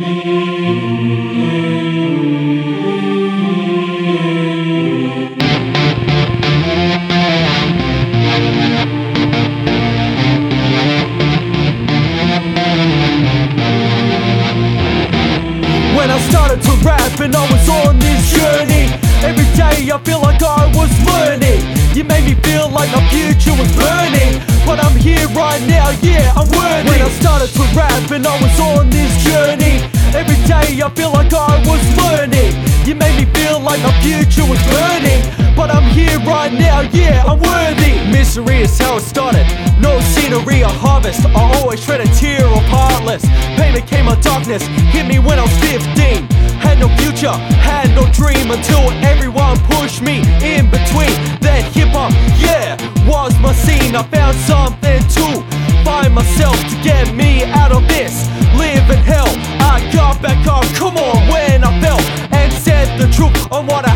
When is how it started. No scenery or harvest I always tread a tear of heartless. Pain became a darkness Hit me when I was 15 Had no future, had no dream Until everyone pushed me in between. That hip hop, yeah, was my scene. I found something to find myself To get me out of this. Living hell I got back up, come on, when I fell And said the truth on what I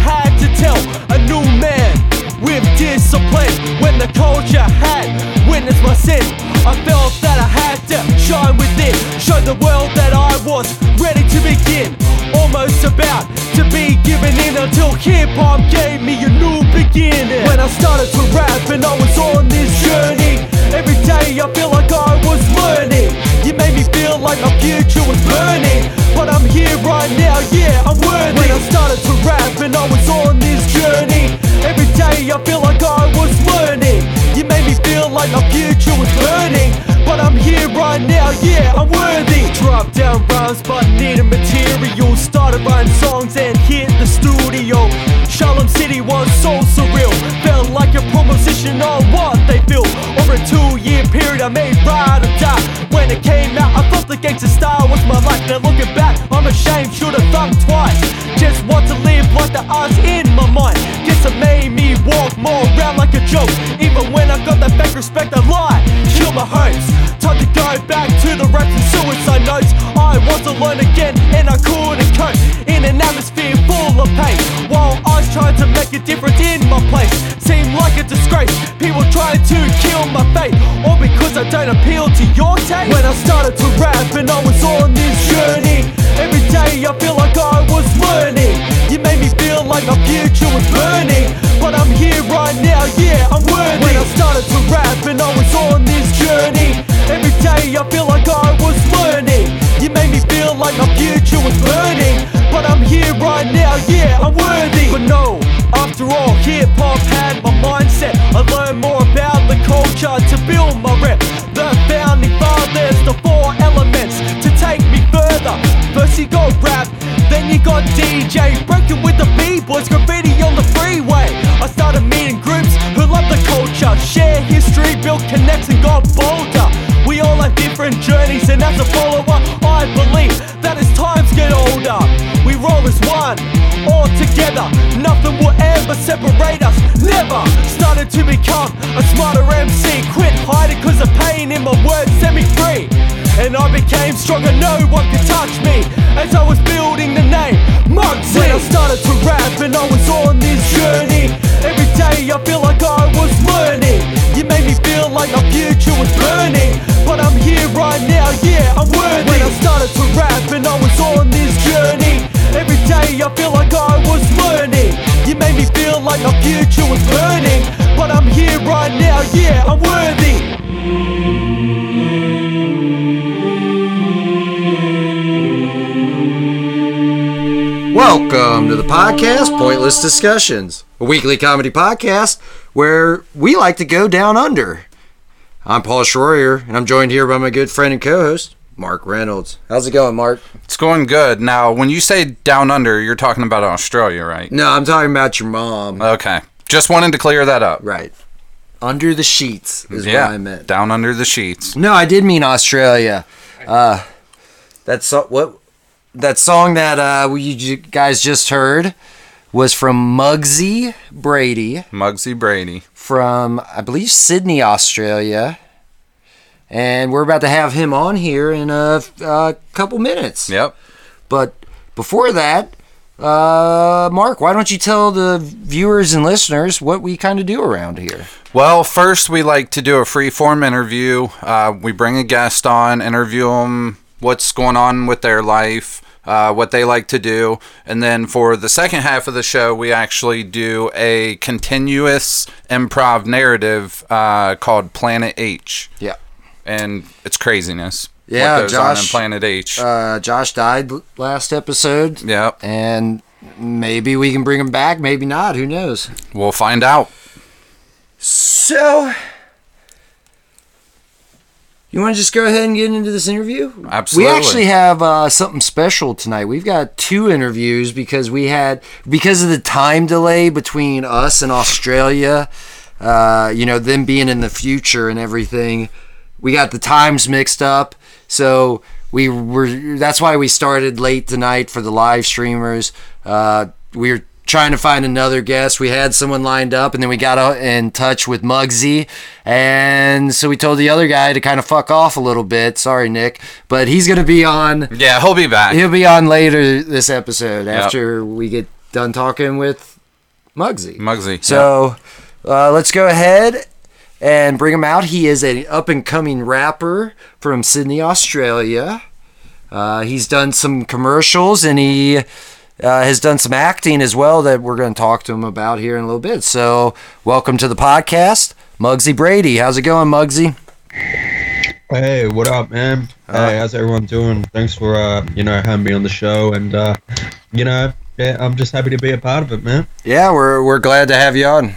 when the culture had witnessed my sin. I felt that I had to shine within, show the world that I was ready to begin. Almost about to be given in until hip hop gave me a new beginning. When I started to rap and I was on this journey, every day I feel like I was learning. You made me feel like my future was burning, but I'm here right now, yeah, I'm worthy. When I started to rap and I was on this journey, every day I feel like I was learning. You made me feel like my future was burning, but I'm here right now, yeah, I'm worthy. Drop down rhymes, but needed material. Started writing songs and hit the studio. Shalom City was so surreal. Felt like a proposition on what they feel. Over a two year period, I made Ride or Die. When it came out, I thought the gangster style was my life. Now looking back, I'm ashamed, should've thought twice. Just want to live like the odds in my mind. Guess it made me walk more around like a joke. Even when I got that fake respect, I lied. Kill my hopes. Time to go back to the raps and suicide notes. I was alone again and I couldn't cope. In an atmosphere full of pain. While I was trying to make a difference in my place. Seemed like a disgrace. People trying to kill my faith. All because I don't appeal to your taste. When I started to rap and I was on this journey. Every day I feel like I was learning. You made me feel like my future was burning. But I'm here right now, yeah, I'm worthy. When I started to rap and I was on this journey. Every day I feel like I was learning. You made me feel like my future was burning. But I'm here right now, yeah, I'm worthy. But no, after all, hip hop had my mindset. I learned more about the culture to build my rep. The founding fathers, the four elements to take me further. First you got rap, then you got DJ, breaking with the b-boys, graffiti on the freeway. I started meeting groups who love the culture, share history, build connects and got bolder. We all have different journeys, and as a follower, I believe that as times get older, roll as one, all together. Nothing will ever separate us, never. Started to become a smarter MC, quit hiding cause the pain in my words set me free. And I became stronger, no one could touch me As I was building the name, Muggsy When I started to rap and I was on this journey Every day I feel like I was learning You made me feel like my future was burning But I'm here right now, yeah, I'm worthy When I started to rap and I was on this journey Every day I feel like I was learning. You made me feel like my future was burning. But I'm here right now, yeah, I'm worthy. Welcome to the podcast, Pointless Discussions, a weekly comedy podcast where we like to go down under. I'm Paul Schroyer, and I'm joined here by my good friend and co-host, Mark Reynolds. How's it going, Mark? It's going good. Now, when you say down under, you're talking about Australia, right? No, I'm talking about your mom. Okay. Just wanted to clear that up. right. Under the sheets is yeah. what I meant. Down under the sheets. No, I did mean Australia. Uh, that so- what that song that uh, we you guys just heard was from Muggsy Brady Muggsy Brady. from I believe Sydney, Australia, and we're about to have him on here in a, a couple minutes. Yep. But before that, uh, Mark, why don't you tell the viewers and listeners what we kind of do around here? Well, first we like to do a free form interview. Uh, we bring a guest on, interview them what's going on with their life, uh, what they like to do. And then for the second half of the show, we actually do a continuous improv narrative uh, called Planet H. Yeah. And it's craziness. Yeah, what goes on in Josh, Planet H. Uh, Josh died last episode. Yeah, And maybe we can bring him back, maybe not. Who knows? We'll find out. So, you want to just go ahead and get into this interview? Absolutely. We actually have uh, something special tonight. We've got two interviews because we had because of the time delay between us and Australia. Uh, you know, them being in the future and everything. We got the times mixed up, so we were. That's why we started late tonight for the live streamers. Uh, we were trying to find another guest. We had someone lined up, and then we got out in touch with Muggsy, and so we told the other guy to kind of fuck off a little bit. Sorry, Nick, but he's gonna be on. Yeah, he'll be back. He'll be on later this episode after we get done talking with Muggsy. Muggsy. So uh, let's go ahead and bring him out. He is an up and coming rapper from Sydney, Australia. Uh, he's done some commercials and he uh, has done some acting as well that we're going to talk to him about here in a little bit. So, welcome to the podcast, Muggsy Brady. How's it going, Muggsy? Hey, what up, man? hey, how's everyone doing? Thanks for uh, you know having me on the show, and uh, you know, yeah, I'm just happy to be a part of it, man. Yeah, we're we're glad to have you on.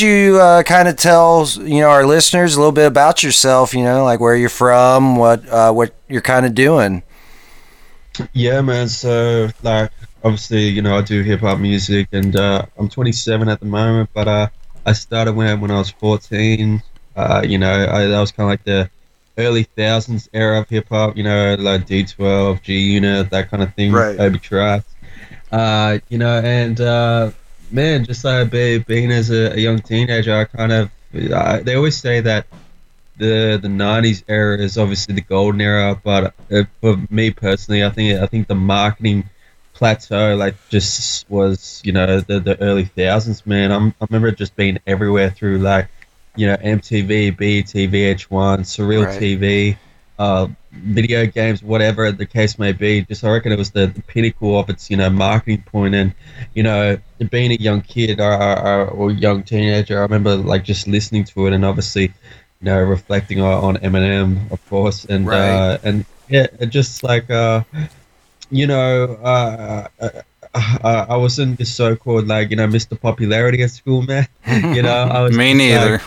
You uh, kind of tell you know our listeners a little bit about yourself you know like where you're from what uh, what you're kind of doing Yeah, man. So like, obviously, you know, I do hip hop music, and uh, I'm 27 at the moment, but uh, I started when when I was 14. Uh, you know, I, that was kind of like the early thousands era of hip hop. You know, like D12, G Unit, that kind of thing. Right. Baby Tracks. Uh, you know, and uh, man, just like be, being as a, a young teenager, I kind of I, they always say that the the '90s era is obviously the golden era, but uh, for me personally, I think I think the marketing plateau like just was you know the the early thousands. Man, I'm, I remember it just being everywhere through like you know MTV, BET, VH1, Surreal Right. TV, uh, video games, whatever the case may be. Just I reckon it was the, the pinnacle of its you know marketing point and you know being a young kid or, or, or young teenager. I remember like just listening to it and obviously you know, reflecting on, on Eminem, of course, and Right. uh, and yeah, just like uh, you know, uh, uh, uh, I wasn't just so-called like you know Mr. Popularity at school, man. you know, I was Me neither. like,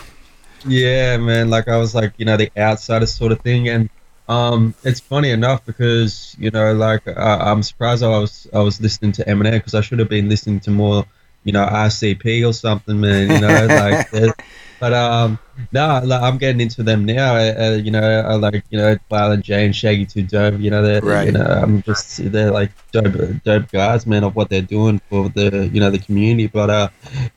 yeah, man. Like I was like you know the outsider sort of thing, and um, it's funny enough because you know like uh, I'm surprised I was I was listening to Eminem because I should have been listening to more you know ICP or something, man. You know, like. uh, But um, no, like, I'm getting into them now. Uh, you know, I like you know Violent J and Shaggy Two Dope. You know, they're Right. you know I'm just they're like dope, dope guys, man, of what they're doing for the you know the community. But uh,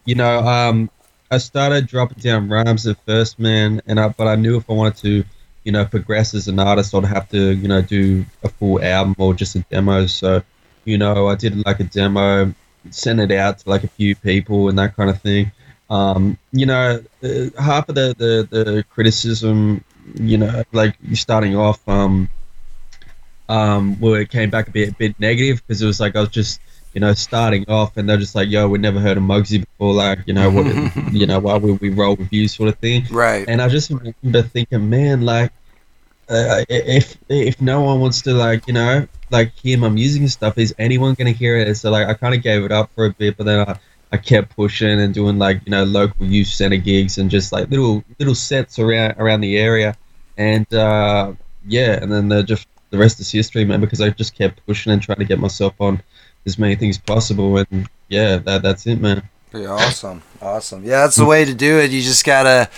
you know, um, I started dropping down rhymes at first, man, and I but I knew if I wanted to, you know, progress as an artist, I'd have to you know do a full album or just a demo. So, you know, I did like a demo, sent it out to like a few people and that kind of thing. Um, you know, uh, half of the, the, the criticism, you know, like starting off, um, um, where it came back a bit, a bit negative because it was like I was just, you know, starting off, and they're just like, "Yo, we never heard of Muggsy before, like, you know, what, you know, why would we roll with you, sort of thing." right And I just remember thinking, man, like, uh, if if no one wants to like, you know, like hear my music and stuff, is anyone gonna hear it? So like, I kind of gave it up for a bit, but then I, I kept pushing and doing like, you know, local youth center gigs and just like little little sets around around the area, and uh, yeah, and then the just the rest is history, man, because I just kept pushing and trying to get myself on as many things possible, and yeah, that that's it, man. Pretty awesome. Awesome. Yeah that's the way to do it. You just gotta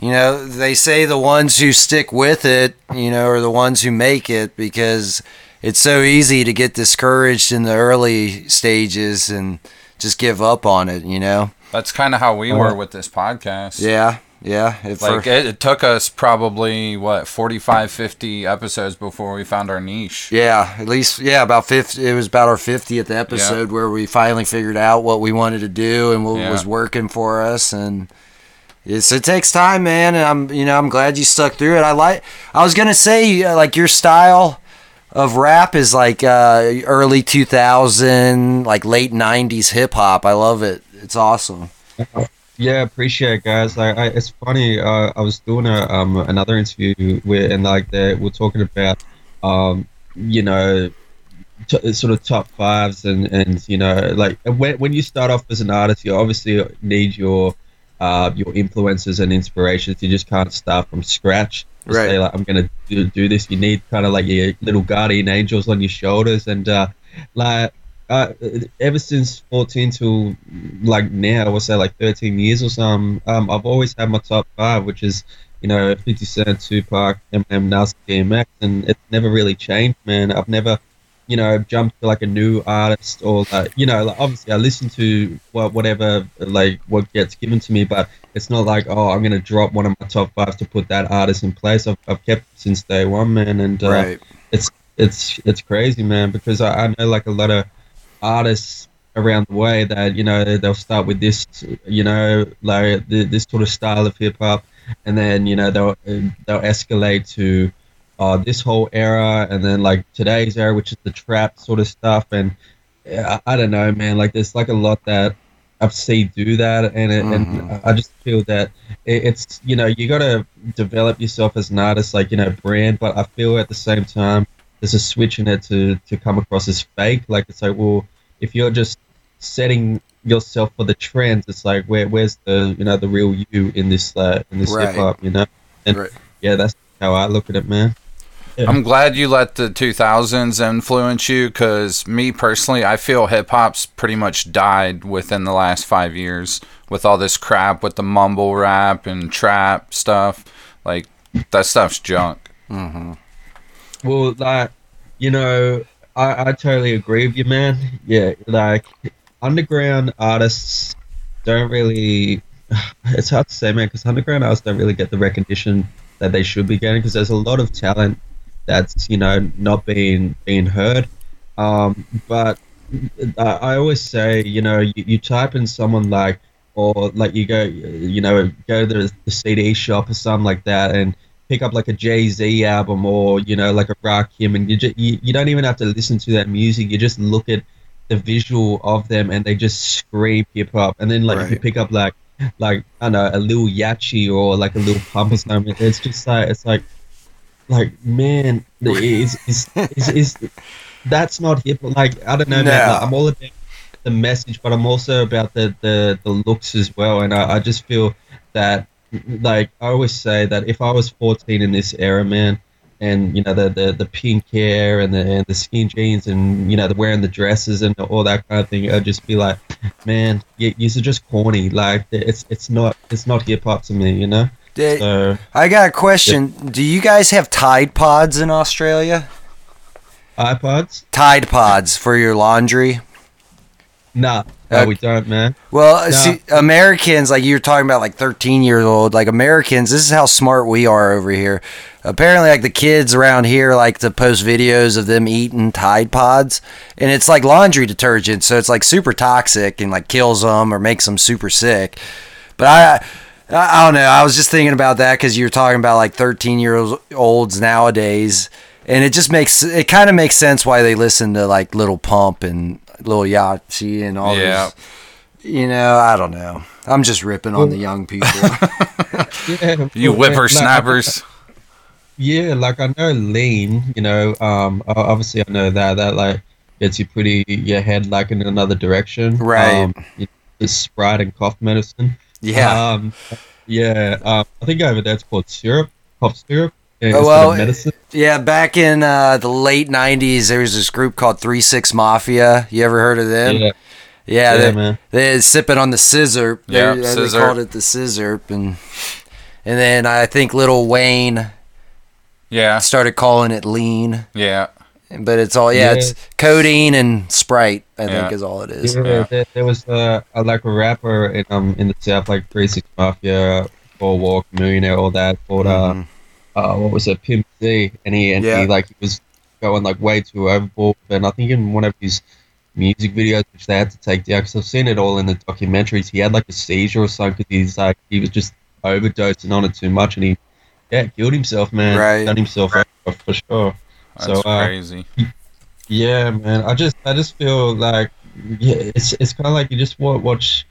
you know they say the ones who stick with it you know are the ones who make it because it's so easy to get discouraged in the early stages and just give up on it you know? That's kind of how we uh-huh. were with this podcast. yeah yeah it, for- Like it, it took us probably what 45 50 episodes before we found our niche. Yeah, at least yeah, about fifty. It was about our fiftieth episode where we finally figured out what we wanted to do and what Yeah. was working for us, and It's, it takes time, man, and I'm you know I'm glad you stuck through it. I like. I was gonna say uh, like your style of rap is like uh, early 2000, like late 90s hip hop. I love it. It's awesome. Yeah, appreciate it, guys. Like, I, it's funny. Uh, I was doing a um another interview where, and like, they we're talking about, um, you know, t- sort of top fives and and you know, like when when you start off as an artist, you obviously need your uh your influences and inspirations. You just can't start from scratch. Right. Say like, I'm gonna do, do this. You need kind of like your little guardian angels on your shoulders, and uh, like uh, ever since 14 till like now, I would say like 13 years or something, um, I've always had my top five, which is, you know, 50 Cent, Tupac, Eminem, Nas, DMX, and it's never really changed, man. I've never, you know, jumped to like a new artist or, like, you know, like, obviously I listen to what whatever, like, what gets given to me, but it's not like, oh, I'm going to drop one of my top five to put that artist in place. I've, I've kept since day one, man. And, uh, Right. it's it's it's crazy, man. Because I, I know like a lot of artists around the way that you know they'll start with this, you know, like this sort of style of hip hop, and then you know they'll they'll escalate to uh, this whole era, and then like today's era, which is the trap sort of stuff. And I, I don't know, man. Like there's like a lot that I've seen do that, and it, and I just feel that it, it's you know you got to develop yourself as an artist, like you know brand, but I feel at the same time there's a switch in it to to come across as fake. Like it's like, well, if you're just setting yourself for the trends, it's like where where's the you know the real you in this uh, in this Right. hip hop, you know? And Right. yeah, that's how I look at it, man. I'm glad you let the 2000s influence you because me personally, I feel hip hop's pretty much died within the last five years with all this crap with the mumble rap and trap stuff. Like, that stuff's junk. Well, like, you know, I, I totally agree with you, man. Yeah, like, underground artists don't really. It's hard to say, man, because underground artists don't really get the recognition that they should be getting because there's a lot of talent that's, you know, not being being heard. Um, but I, always say, you know, you, you type in someone like, or like you go, you know, go to the, the CD shop or something like that, and pick up like a Jay Z album or you know like a Rakim, and you, just, you you don't even have to listen to that music. You just look at the visual of them, and they just scream hip hop. And then like if you pick up like like I don't know a little Yachty or like a little Pump or something, it's just like it's like like man, is is is, is that's not hip. Hop? Like I don't know, man. Like, I'm all about the message, but I'm also about the the, the looks as well. And I, I just feel that like I always say that if I was 14 in this era, man, and you know the the, the pink hair and the and the skin jeans and you know the wearing the dresses and all that kind of thing, I'd just be like, man, you, you're just corny. Like it's it's not it's not hip hop to me, you know. Hey, So I got a question. Do you guys have Tide Pods in Australia? iPods, Tide Pods for your laundry? nah, no, Okay. we don't, man. Well, No. see, Americans, like you were talking about, like 13 years old, like Americans, this is how smart we are over here. Apparently, like the kids around here like to post videos of them eating Tide Pods, and it's like laundry detergent, so it's like super toxic and like kills them or makes them super sick. But I, I, don't know. I was just thinking about that because you were talking about like 13 year olds nowadays, and it just makes it kind of makes sense why they listen to like Little Pump and Little Yachty and all Yeah. those you know, I don't know. I'm just ripping on the young people. Yeah, You whippersnappers. Yeah, like I know lean, you know, um, obviously I know that that like gets you pretty your head like in another direction. Right. Um, you know, the Sprite and cough medicine. yeah. Um, yeah. Um, I think over there it's called syrup, cough syrup. Oh, well, medicine. yeah, back in uh, the late 90s, there was this group called 3 6 Mafia. You ever heard of them? Yeah. Yeah, Yeah, they, man. they sipping on the sizzurp. They, Yeah, they sizzurp. called it the sizzurp. And, and then I think Little Wayne Yeah. started calling it lean. Yeah. But it's all, yeah, Yeah. it's codeine and Sprite, I Yeah. think is all it is. Yeah, Yeah. There, there was uh, a, like a rapper in um in the south, like Three Six Mafia, Four Walk, Millionaire, all that. Called uh, Mhm. Uh, what was it, Pimp C, and he and Yeah. he like he was going like way too overboard. And I think in one of his music videos, which they had to take down, because I've seen it all in the documentaries, he had like a seizure or something because he's like he was just overdosing on it too much, and he yeah killed himself, man. Right. Done himself over for sure. That's so uh, crazy. yeah, man. I just I just feel like yeah, it's it's kind of like you just watch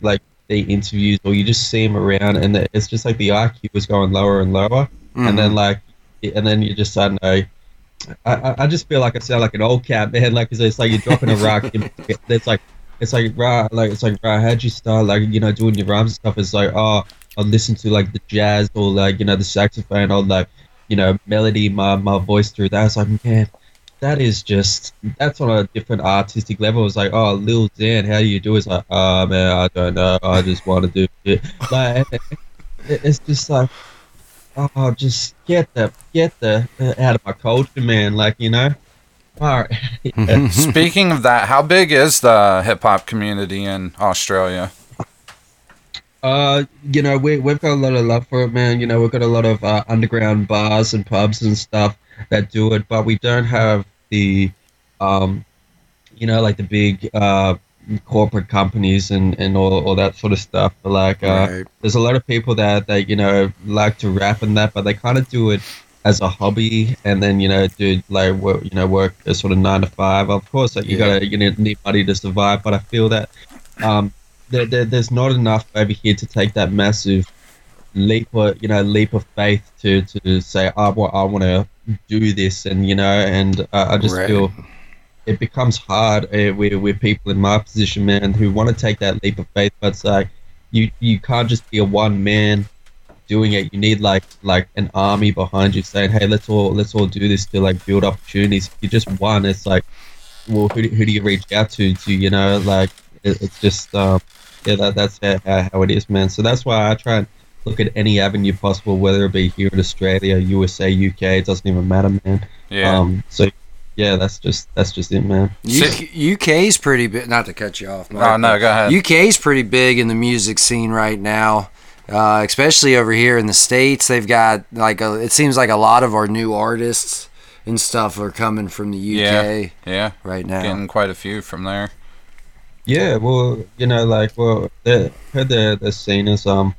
like the interviews or you just see him around, and it's just like the IQ was going lower and lower, and then mm-hmm. like and then you just suddenly. I, I I just feel like I sound like an old cat, man. Like it's, it's like you're dropping a rock. It's like it's like right, like it's like right. How'd you start? Like you know, doing your rhymes and stuff. It's like oh, I'll listen to like the jazz or like you know the saxophone or like you know melody my my voice through that. It's like man, that is just that's on a different artistic level. It's like oh, Lil Xan, how do you do? it? It's like oh man, I don't know. I just want to do it. Like it's just like oh, just get the get the uh, out of my culture, man. Like you know. All right. Yeah. Speaking of that, how big is the hip hop community in Australia? Uh, you know, we we've got a lot of love for it, man. You know, we've got a lot of uh, underground bars and pubs and stuff that do it, but we don't have the, um, you know, like the big uh corporate companies and and all, all that sort of stuff. But like, uh, Right. there's a lot of people that that you know like to rap and that, but they kind of do it as a hobby, and then you know do like work, you know work a sort of nine to five. Of course, like you Yeah. gotta you need need money to survive, but I feel that um there, there, there's not enough over here to take that massive leap of you know leap of faith to to say I want I want to do this and you know and uh, I just Right. feel it becomes hard uh, with with people in my position man who want to take that leap of faith but it's like you you can't just be a one man doing it. You need like like an army behind you saying hey let's all let's all do this to like build opportunities. If you're just one it's like well who do, who do you reach out to to you know? Like it, it's just um yeah that, that's how, how it is man. So that's why i try and look at any avenue possible whether it be here in australia usa uk it doesn't even matter man. Yeah. um so yeah that's just that's just it man U- UK's pretty big. Not to cut you off. Mark, oh no, go ahead. UK's pretty big in the music scene right now, uh, especially over here in the states. They've got like a, it seems like a lot of our new artists and stuff are coming from the UK yeah. Yeah. right now. Getting quite a few from there. Yeah, well, you know, like, well, the the the scene is um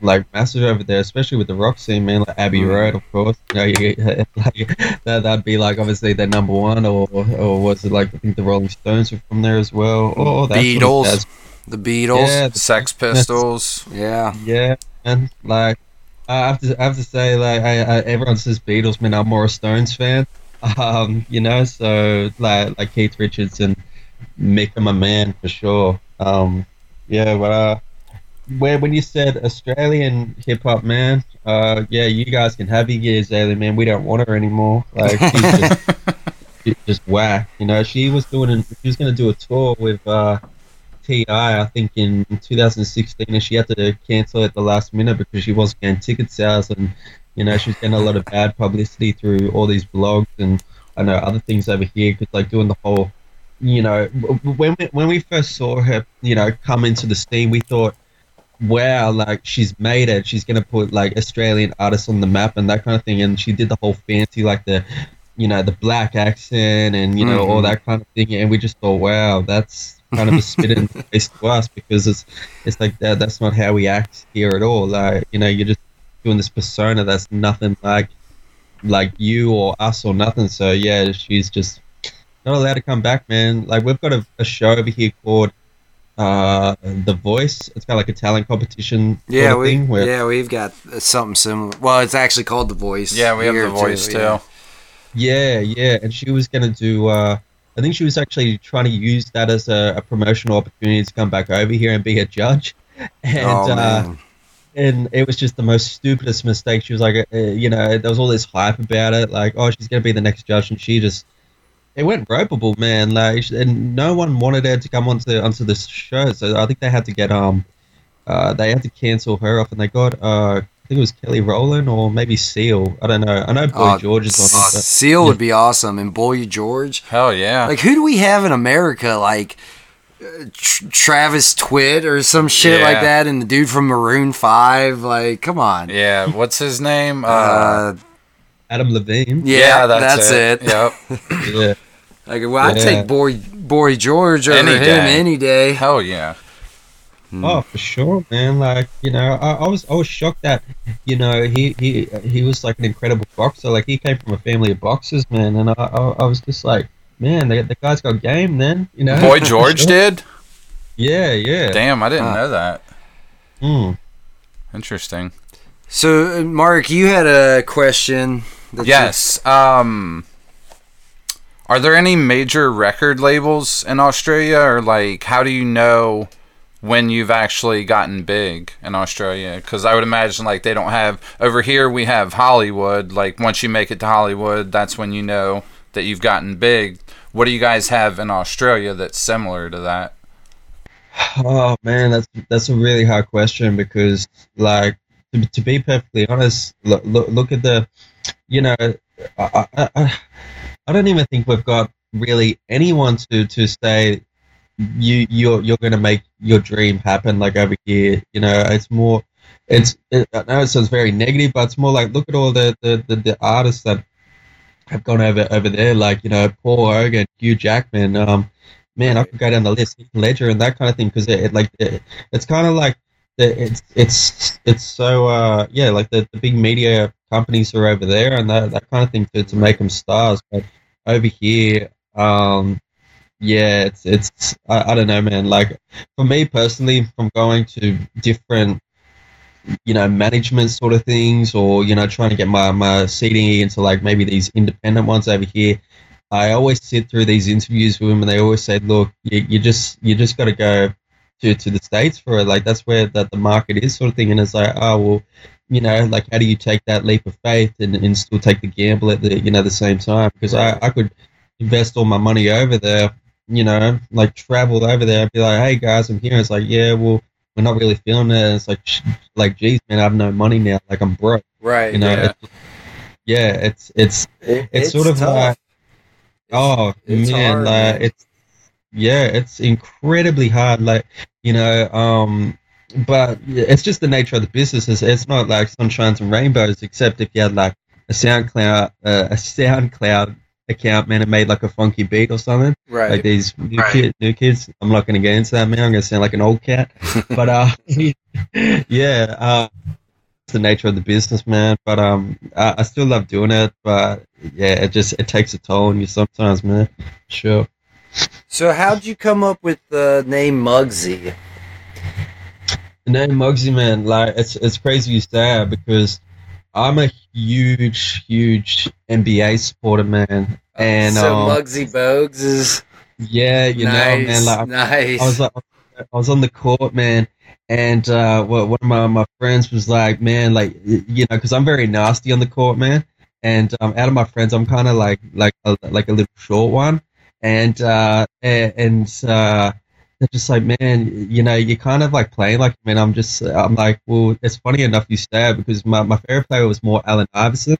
like massive over there, especially with the rock scene, man. Like Abbey Mm. Road, of course. You know, you, like that that'd be like obviously their number one, or or was it like I think the Rolling Stones were from there as well, or that sort of Beatles. The Beatles. Yeah, the Sex Pistols. Yeah. Yeah, and like I have to I have to say like I, I everyone says Beatles, man. I'm more a Stones fan. Um, you know, so like like Keith Richards and Mick my man for sure. Um, yeah, but uh, where when you said Australian hip hop man, uh, yeah, you guys can have your Azalea man. We don't want her anymore. Like she's just, she's just whack. You know, she was doing an, she was gonna do a tour with uh. T.I., I think in 2016, and she had to cancel at the last minute because she wasn't getting ticket sales, and you know she was getting a lot of bad publicity through all these blogs and I know other things over here because like doing the whole, you know, when we, when we first saw her, you know, come into the scene, we thought, wow, like she's made it. She's gonna put like Australian artists on the map and that kind of thing, and she did the whole fancy like the. You know the black accent and you know all Mhm. that kind of thing, and we just thought, wow, that's kind of a spit in the face to us because it's it's like that that's not how we act here at all like you know you're just doing this persona that's nothing like like you or us or nothing so yeah she's just not allowed to come back man like we've got a, a show over here called uh the voice it's kind of like a talent competition sort Yeah, of we thing where yeah we've got something similar. Well, it's actually called The Voice. Yeah, we have the voice too. yeah. Yeah, yeah, and she was gonna do. Uh, I think she was actually trying to use that as a, a promotional opportunity to come back over here and be a judge. And oh uh, man. and it was just the most stupidest mistake. She was like, uh, you know, there was all this hype about it, like, oh, she's gonna be the next judge, and she just. It went ropeable, man. Like, and no one wanted her to come onto onto this show, so I think they had to get um, uh, they had to cancel her off, and they got uh, I think it was Kelly Rowland or maybe Seal. I don't know. I know Boy Oh, George is on it. but- Seal would be awesome, and Boy George. Hell yeah. Like, who do we have in America? Like uh, Tr- Travis Twitt or some shit like that, and the dude from Maroon Five. Like, come on. yeah. What's his name? Uh, Uh, Adam Levine. yeah, that's, it. Yep. Yeah. Like, well, I'd take Boy Boy George over Any him day. any day. Hell yeah. Oh, for sure, man. Like you know, I, I, was I was shocked that you know he he he was like an incredible boxer. Like he came from a family of boxers, man, and I I, I was just like, man, the, the guy's got game. Then you know, Boy George sure. did. Yeah, yeah. Damn, I didn't uh, know that. Hmm. Interesting. So, uh, Mark, you had a question. yes. You- um. Are there any major record labels in Australia, or like, how do you know when you've actually gotten big in Australia? Because I would imagine like they don't have over here. We have Hollywood. Like once you make it to Hollywood, that's when you know that you've gotten big. What do you guys have in Australia that's similar to that? Oh man, that's that's a really hard question because like to, to be perfectly honest, look, look, look at the, you know, I, I, I don't even think we've got really anyone to to say you you're you're going to make your dream happen like over here. You know, it's more. It's it, I know it sounds very negative, but it's more like look at all the the, the, the artists that have gone over over there, like you know Paul Hogan, Hugh Jackman. Um, man, I could go down the list, Ledger, and that kind of thing because it, it, like it, it's kind of like it's it's it's so uh yeah like the, the big media companies are over there and that, that kind of thing to, to make them stars. But over here um yeah it's it's I, I don't know man. Like for me personally from going to different you know management sort of things or you know trying to get my my seating into like maybe these independent ones over here i always sit through these interviews with them and they always say look you, you just you just got to go to, to the states for it. Like that's where that the market is sort of thing. And it's like oh well you know like how do you take that leap of faith and, and still take the gamble at the you know the same time? Because I, I could invest all my money over there you know like travel over there. And be like hey guys i'm here. It's like yeah well we're not really feeling it. And it's like like geez man i have no money now. Like i'm broke. Right you know yeah, it's, yeah, it's it's it, it's, it's, sort of tough. like oh it's man hard, like man. it's yeah it's incredibly hard. Like you know um but it's just the nature of the business. It's, it's not like sunshines and rainbows except if you had like a soundcloud uh, a soundcloud account man and made like a funky beat or something. Right. Like these new, Right. kid, new kids i'm not going to get into that man. I'm going to sound like an old cat. But uh yeah uh it's the nature of the business man. But um I, I still love doing it but yeah it just it takes a toll on you sometimes man. Sure. So, how'd you come up with the name Muggsy? The name Muggsy man, like it's it's crazy you say that because I'm a huge, huge NBA supporter, man. And so um, Muggsy Bogues is yeah, you nice, know, man, like nice. I was like, I was on the court, man, and uh, well, one of my, my friends was like, man, like you know, because I'm very nasty on the court, man, and um, out of my friends, I'm kind of like like a, like a little short one, and uh, and uh, they're just like, man, you know, you're kind of like playing like, man, I'm just, I'm like, well, it's funny enough you say that because my, my favorite player was more Allen Iverson,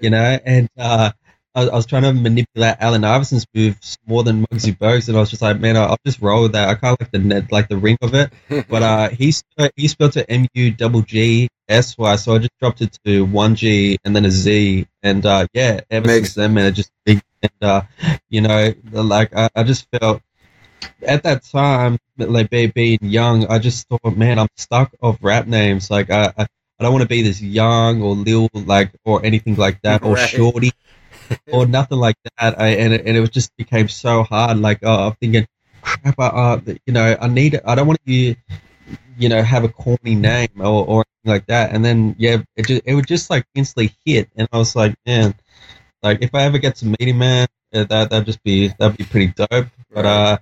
you know, and uh, I, was- I was trying to manipulate Allen Iverson's moves more than Muggsy Bogues, and I was just like, man, I'll, I'll just roll with that. I kind of like the net, like the ring of it, but uh, he he spelled it M U double G S Y, so I just dropped it to one G and then a Z, and uh, yeah, ever Makes- since then, man, it just and uh, you know, like I, I just felt at that time, like being young, I just thought, man, I'm stuck of rap names. Like I, I, I don't want to be this young or lil, like or anything like that, or Right. shorty, or nothing like that. I, and it, and it was just became so hard. Like oh, I'm thinking, crap, I, uh, you know, I need, I don't want to, you know, have a corny name or or anything like that. And then yeah, it just it would just like instantly hit, and I was like, man, like if I ever get to meet him, man, uh, that that'd just be that'd be pretty dope. But uh,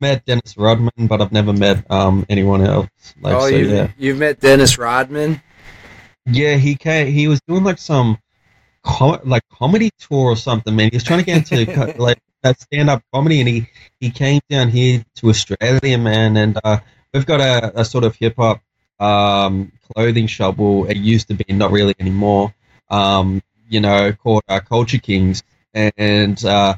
met Dennis Rodman, but I've never met um anyone else. Like oh, so, you yeah, you've met Dennis Rodman? yeah. He came. He was doing like some com- like comedy tour or something. Man, he was trying to get into like that stand up comedy, and he he came down here to Australia, man. And uh, we've got a, a sort of hip hop um clothing shop. Well, it used to be, not really anymore. Um, you know, called uh, Culture Kings, and uh,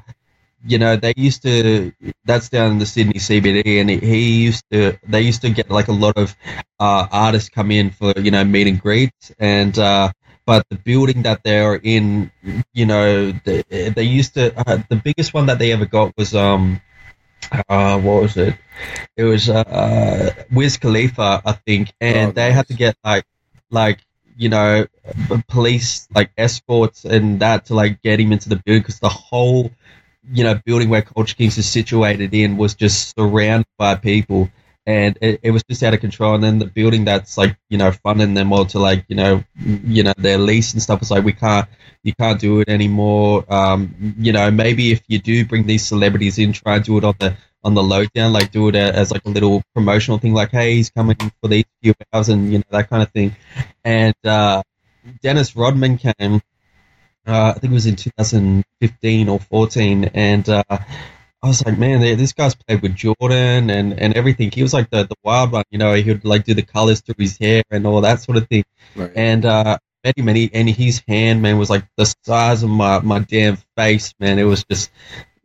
you know they used to. That's down in the Sydney CBD, and he, he used to. They used to get like a lot of uh, artists come in for you know meet and greets, and uh, but the building that they're in, you know, they, they used to. Uh, the biggest one that they ever got was um uh, what was it? It was uh, uh, Wiz Khalifa, I think, and Oh, they had to get like, like you know, police like escorts and that to like get him into the building because the whole, you know, building where Culture Kings is situated in was just surrounded by people, and it, it was just out of control. And then the building that's like you know funding them all to like you know, you know their lease and stuff was like we can't you can't do it anymore. Um, you know, maybe if you do bring these celebrities in, try and do it on the on the lowdown, like do it as like a little promotional thing, like hey, he's coming for these few hours and you know that kind of thing. And uh, Dennis Rodman came. Uh, I think it was in 2015 or 14, and uh, I was like, man, this guy's played with Jordan and, and everything. He was like the, the wild one, you know. He would like do the colors through his hair and all that sort of thing Right. and uh met him and, he, and his hand man was like the size of my, my damn face man it was just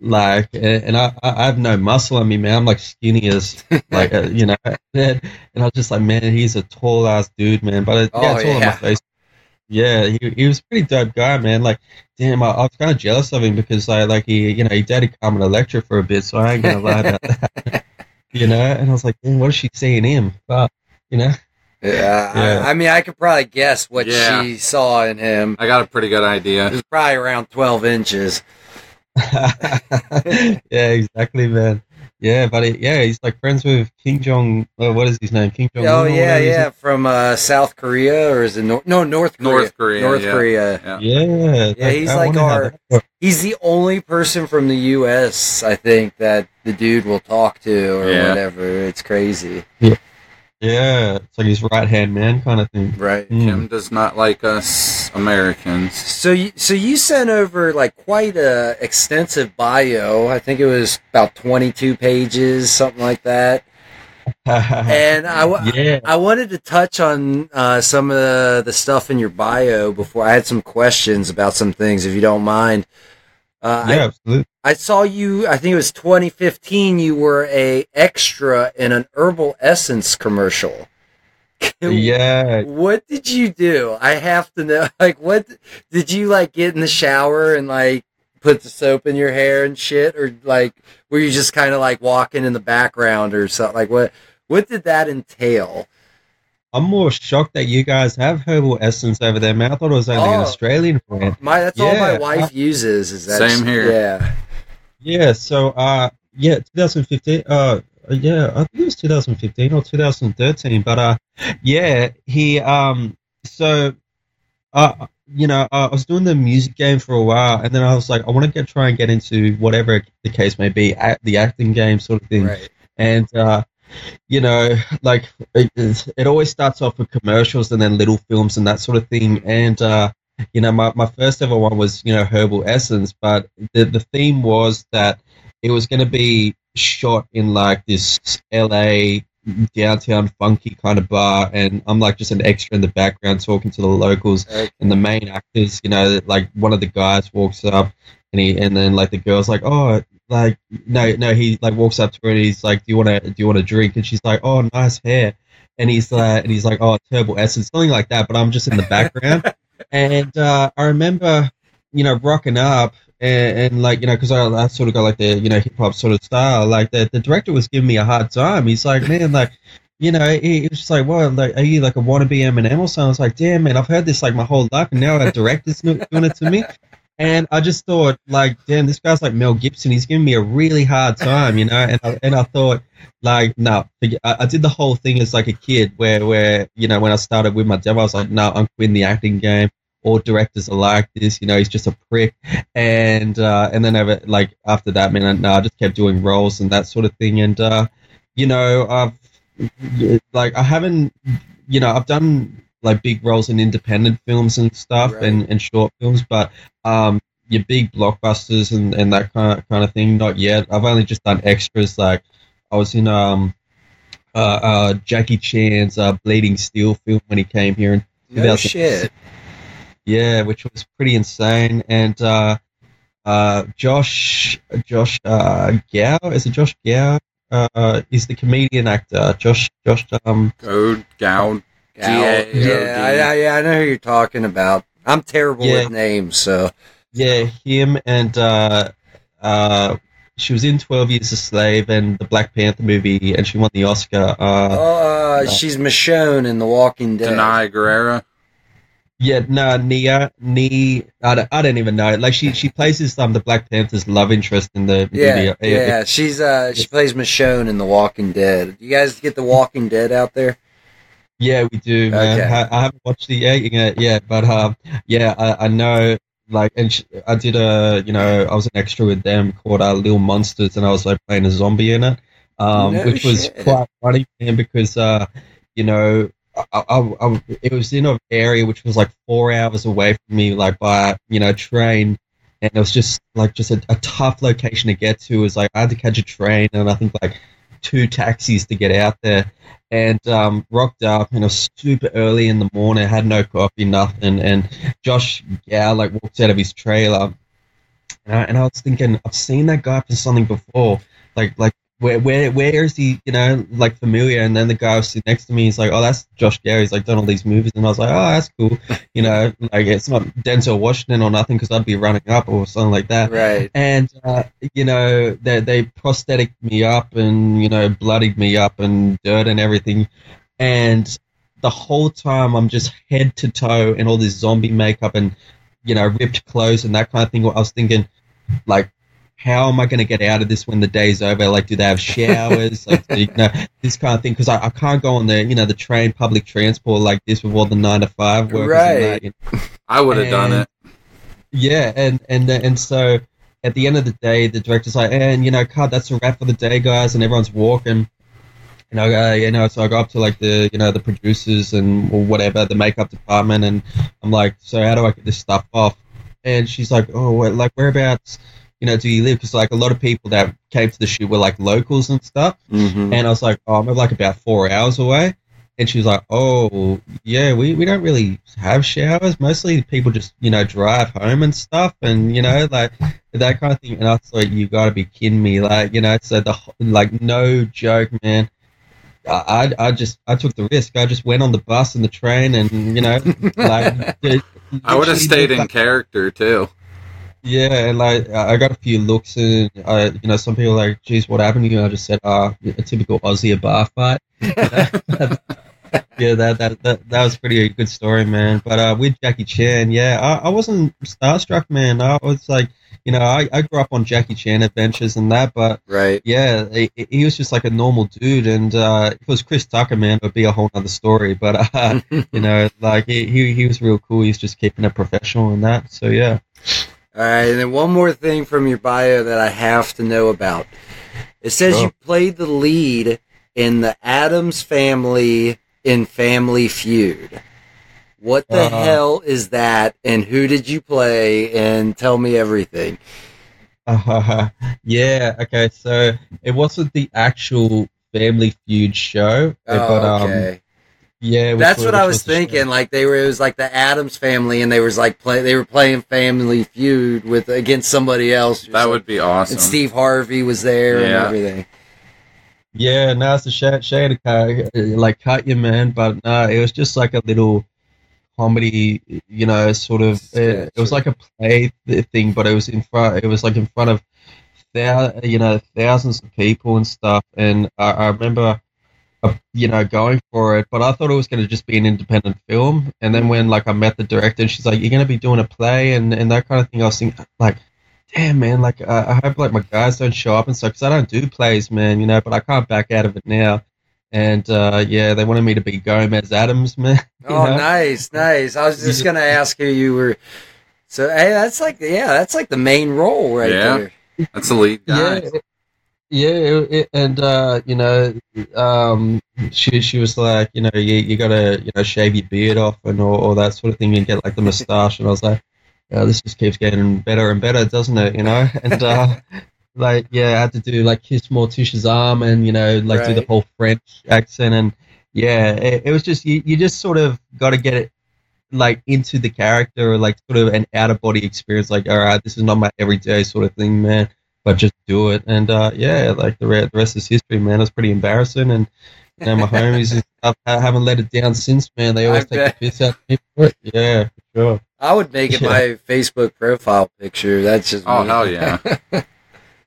like and I, I have no muscle on me man I'm like skinny as like uh, you know and, I was just like man he's a tall ass dude man but uh, yeah Oh, it's all on my face yeah he, he was a pretty dope guy man like damn I, I was kind of jealous of him because I like he you know he dated Carmen Electra for a bit so I ain't gonna lie about that you know and I was like man, what she seeing him but you know Yeah, Yeah. I, I mean, I could probably guess what Yeah. she saw in him. I got a pretty good It idea. was probably around 12 inches. yeah, exactly, man. Yeah, but it, yeah, he's like friends with King Jong. Uh, what is his name? King Jong. Oh, yeah, yeah. From uh, South Korea, or is it Nor- no North Korea? North Korea, North yeah. Korea. Yeah. Yeah, Yeah, he's I like our- He's the only person from the U.S. I think that the dude will talk to or Yeah. whatever. It's crazy, Yeah, it's like his right hand man kind of thing. right? Mm. Kim does not like us Americans. So you, so you sent over like quite a extensive bio. I think it was about 22 pages, something like that. And I, yeah, I wanted to touch on uh, some of the, the stuff in your bio before I had some questions about some things, if you don't mind. Uh, yeah, absolutely. I, I saw you. I think it was 2015. You were a extra in an herbal essence commercial. Yeah, What did you do? I have to know. Like, what did you like? Get in the shower and like put the soap in your hair and shit, or like were you just kind of like walking in the background or something? Like, what what did that entail? I'm more shocked that you guys have herbal essence over there, man. I thought it was only an Oh. Australian brand. My that's all my wife uses. Is that Same here. Yeah. Yeah, so uh, yeah, 2015. Uh, yeah, I think it was 2015 or 2013. But uh, yeah, he um, so uh, you know, I was doing the music game for a while, and then I was like, I want to get try and get into whatever the case may be, act, the acting game sort of thing. Right. And uh, you know, like it, it always starts off with commercials and then little films and that sort of thing. And uh, you know, my, my first ever one was you know herbal essence, but the the theme was that it was going to be shot in like this L.A. downtown funky kind of bar, and I'm like just an extra in the background talking to the locals and the main actors, you know, like one of the guys walks up and he and then like the girl's like, Oh, like no no he like walks up to her and he's like, Do you wanna do you want a drink? And she's like, Oh, nice hair and he's like and he's like, Oh, herbal essence, something like that, but I'm just in the background. and uh I remember, you know, rocking up and, and like, you know, because I, I sort of got like the, you know, hip hop sort of style. Like the, the director was giving me a hard time. He's like, man, like, you know, he, he was just like, well, Like, are you like a wannabe Eminem or something?" I was like, "Damn, man, I've heard this like my whole life, and now a director's doing it to me." And I just thought, like, damn, this guy's like Mel Gibson. He's giving me a really hard time, you know. And I, and I thought, like, no, I, I did the whole thing as like a kid, where where you know when I started with my demo, I was like, no, I'm quitting the acting game. All directors are like this, you know. He's just a prick, and uh, and then ever like after that, man, no, I just kept doing roles and that sort of thing. And uh, you know, I've like I haven't, you know, I've done like big roles in independent films and stuff Right. and, and short films, but um, your big blockbusters and, and that kind of kind of thing, not yet. I've only just done extras. Like I was in um, uh, uh, Jackie Chan's uh, Bleeding Steel film when he came here, and No 2000 shit. yeah, which was pretty insane. And uh, uh, Josh, Josh uh, Gao, is it Josh Gao? Uh, is the comedian actor Josh Josh um Go down. Gal. G-A-O-D. Yeah, I, I, yeah, I know who you're talking about. I'm terrible Yeah. with names, so yeah him and uh uh she was in Twelve Years a Slave and the Black Panther movie, and she won the Oscar. Uh, Oh, uh, she's Michonne in The Walking Dead. Danai Gurira. Yeah, no, Nia, Ni, I don't, I don't even know. Like she, she plays this um the Black Panther's love interest in the Yeah, movie. yeah, yeah, she's uh, she plays Michonne in The Walking Dead. Do you guys get The Walking Dead out there? Yeah, we do, man. Okay. I, I haven't watched it yet, yeah, yeah but um, yeah, I, I know. Like, and sh- I did a, you know, I was an extra with them called uh, Little Monsters, and I was like playing a zombie in it, um, No which was shit. quite funny, man, because uh, you know, I, I, I, it was in an area which was like four hours away from me, like by you know train, and it was just like just a, a tough location to get to. It was like I had to catch a train, and I think like two taxis to get out there and um, rocked up and it was super early in the morning had no coffee nothing and josh yeah like walks out of his trailer. And I, and I was thinking i've seen that guy for something before like like where where where is he you know like familiar? And then the guy was sitting next to me he's like oh that's Josh Gad. He's like done all these movies. And i was like oh that's cool. You know like it's not denzel washington or nothing because i'd be running up or something like that. Right. and uh, you know they they prosthetic me up and you know bloodied me up and dirt and everything. And the whole time i'm just head to toe in all this zombie makeup and you know ripped clothes and that kind of thing i was thinking like how am I going to get out of this when the day's over? Like, do they have showers? like, you know, this kind of thing. Because I, I can't go on the, you know, the train, public transport like this with all the nine to five workers. and that, Right. you know. I would have done it. Yeah, and and and so at the end of the day, the director's like, and you know, cut, that's a wrap for the day, guys, and everyone's walking. And I go, you know, so I go up to like the, you know, the producers and or whatever, the makeup department, and I'm like, so how do I get this stuff off? And she's like, oh, well, like whereabouts, you know, do you live? Because like a lot of people that came to the shoot were like locals and stuff. Mm-hmm. And I was like, oh, I'm like about four hours away. And she was like, oh, yeah, we, we don't really have showers. Mostly people just, you know, drive home and stuff and, you know, like that kind of thing. And I thought, you got to be kidding me. Like, you know, so the, like, no joke, man. I, I I just, I took the risk. I just went on the bus and the train and, you know, like, I would have stayed in like- character too. Yeah, and like I got a few looks, and I, you know, some people are like, "Geez, what happened to you?" I just said, "Ah, a typical Aussie a bar fight." yeah, that, that that that was pretty a good story, man. But uh, with Jackie Chan, yeah, I, I wasn't starstruck, man. I was like, you know, I, I grew up on Jackie Chan adventures and that, but Right. yeah, he, he was just like a normal dude, and uh, if it was Chris Tucker, man, it would be a whole other story. But uh, you know, like he, he he was real cool. He's just keeping it professional and that. So yeah. All right, and then one more thing from your bio that I have to know about. It says Sure. you played the lead in the Addams Family in Family Feud. What the Uh-huh. hell is that, and who did you play? And tell me everything. Uh, yeah. Okay. So it wasn't the actual Family Feud show, but Oh, um, okay, yeah, that's was- what I was was the show. thinking. Like they were, it was like the Addams Family, and they was like play, they were playing Family Feud with against somebody else. That something. would be awesome. And Steve Harvey was there and Yeah. everything. Yeah, now it's a shame, shame to cut, like cut you, man. But no, it was just like a little comedy, you know, sort of. It, it was like a play thing, but it was in front. It was like in front of, thou, you know, thousands of people and stuff. And I, I remember, uh, you know, going for it. But I thought it was going to just be an independent film. And then when like I met the director, and she's like, "You're going to be doing a play," and and that kind of thing. I was thinking, like damn man like uh, i hope like my guys don't show up and stuff because i don't do plays man you know but i can't back out of it now and uh yeah they wanted me to be Gomez Addams man you Oh, know? nice, nice. I was just gonna ask who you were. So, hey, that's like, yeah, that's like the main role right Yeah. there. That's the lead guy. yeah it- yeah it, it, and uh you know um she she was like you know you, you gotta you know shave your beard off and all, all that sort of thing and get like the mustache and i was like yeah, this just keeps getting better and better doesn't it? You know? And uh like yeah i had to do like kiss morticia's arm and you know like do the whole french accent and yeah it, it was just you, you just sort of got to get it like into the character or like sort of an out of body experience like all right this is not my everyday sort of thing man but just do it and uh yeah like the, re- the rest is history man it's pretty embarrassing and you know, my homies and stuff I haven't let it down since man they always I take bet. the piss out of me for it yeah for sure I would make it Yeah. my Facebook profile picture. That's just Oh me. hell yeah!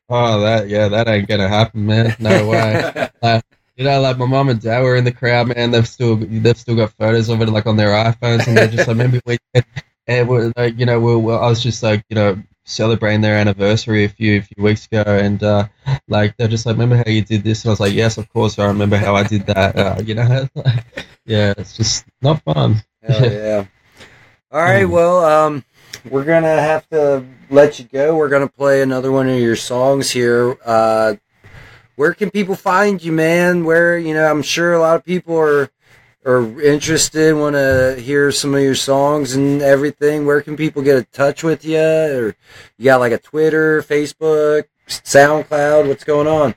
Oh, that yeah, that ain't gonna happen, man. No way. like, you know, like my mom and dad were in the crowd, man. They've still they've still got photos of it, like on their iPhones, and they're just like, maybe we, and we're like, you know, we're, we're, I was just like, you know, celebrating their anniversary a few a few weeks ago, and uh, like they're just like, remember how you did this? And I was like, yes, of course, I remember how I did that. Uh, you know, yeah, it's just not fun. Hell yeah. All right, well, um, we're gonna have to let you go. We're gonna play another one of your songs here. Uh, where can people find you, man? Where you know, I'm sure a lot of people are are interested, want to hear some of your songs and everything. Where can people get in touch with you? Or you got like a Twitter, Facebook, SoundCloud? What's going on?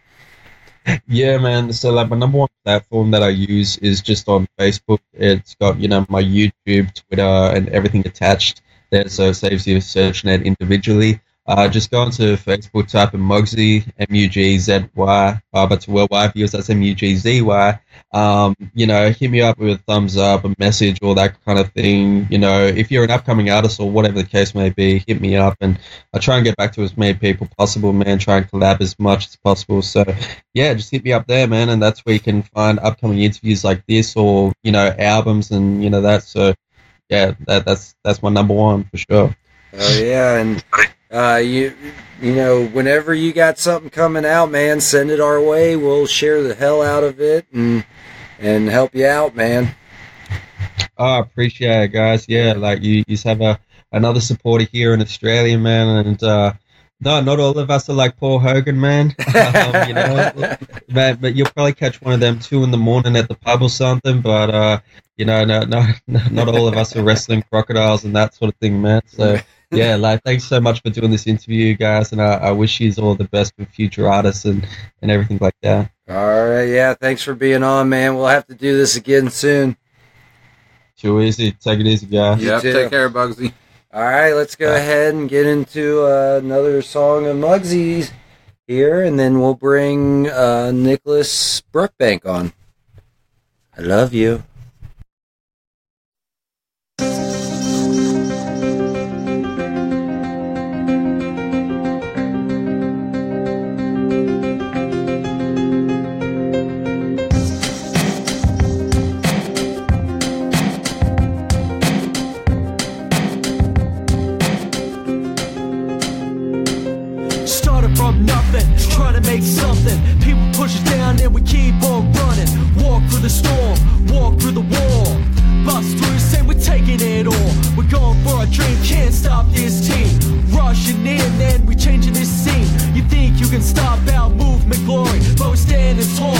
Yeah, man. So like my number one platform that I use is just on Facebook. It's got you know my YouTube, Twitter, and everything attached there, so it saves you searching it individually. Uh, just go onto Facebook, type in Mugzy, M U G Z Y, uh, but to worldwide viewers, that's M U G Z Y. Um, you know, hit me up with a thumbs up, a message, all that kind of thing. You know, if you're an upcoming artist or whatever the case may be, hit me up and I try and get back to as many people possible, man. Try and collab as much as possible. So, yeah, just hit me up there, man, and that's where you can find upcoming interviews like this or you know albums and you know that. So, yeah, that, that's that's my number one for sure. Oh yeah, and uh, you you know whenever you got something coming out, man, send it our way. We'll share the hell out of it and and help you out, man. I appreciate it, guys. Yeah, like you, you have a another supporter here in Australia, man, and uh, no, not all of us are like Paul Hogan, man. um, you know, but, but you'll probably catch one of them two in the morning at the pub or something. But uh, you know, no, no, not all of us are wrestling crocodiles and that sort of thing, man. So yeah, like thanks so much for doing this interview, guys, and I, I wish you all the best for future artists and and everything like that. All right, yeah, thanks for being on, man. We'll have to do this again soon. Too easy. Take it easy, guys. Yep, too. take care, Mugzy. All right, let's go ahead and get into uh, another song of Mugzy's here, and then we'll bring uh, Nicholas Brookbank on. I love you. Storm, walk through the wall. Bust through, say we're taking it all. We're going for our dream, can't stop this team. Rushing in then we're changing this scene. You think you can stop our movement glory, but we're standing tall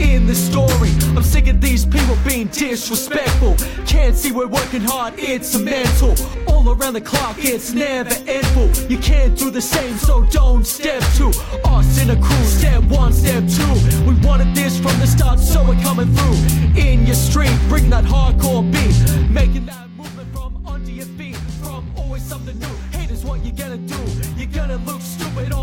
in the story. I'm sick of these people being disrespectful. Can't see we're working hard, it's a mental. All around the clock, it's never endful. You can't do the same, so don't step two. Us in a crew, step one, step two. We wanted this from the start, so we're coming through. In your street, bring that hardcore beat. Making that movement from under your feet. From always something new. Haters, what you gonna do? You're gonna look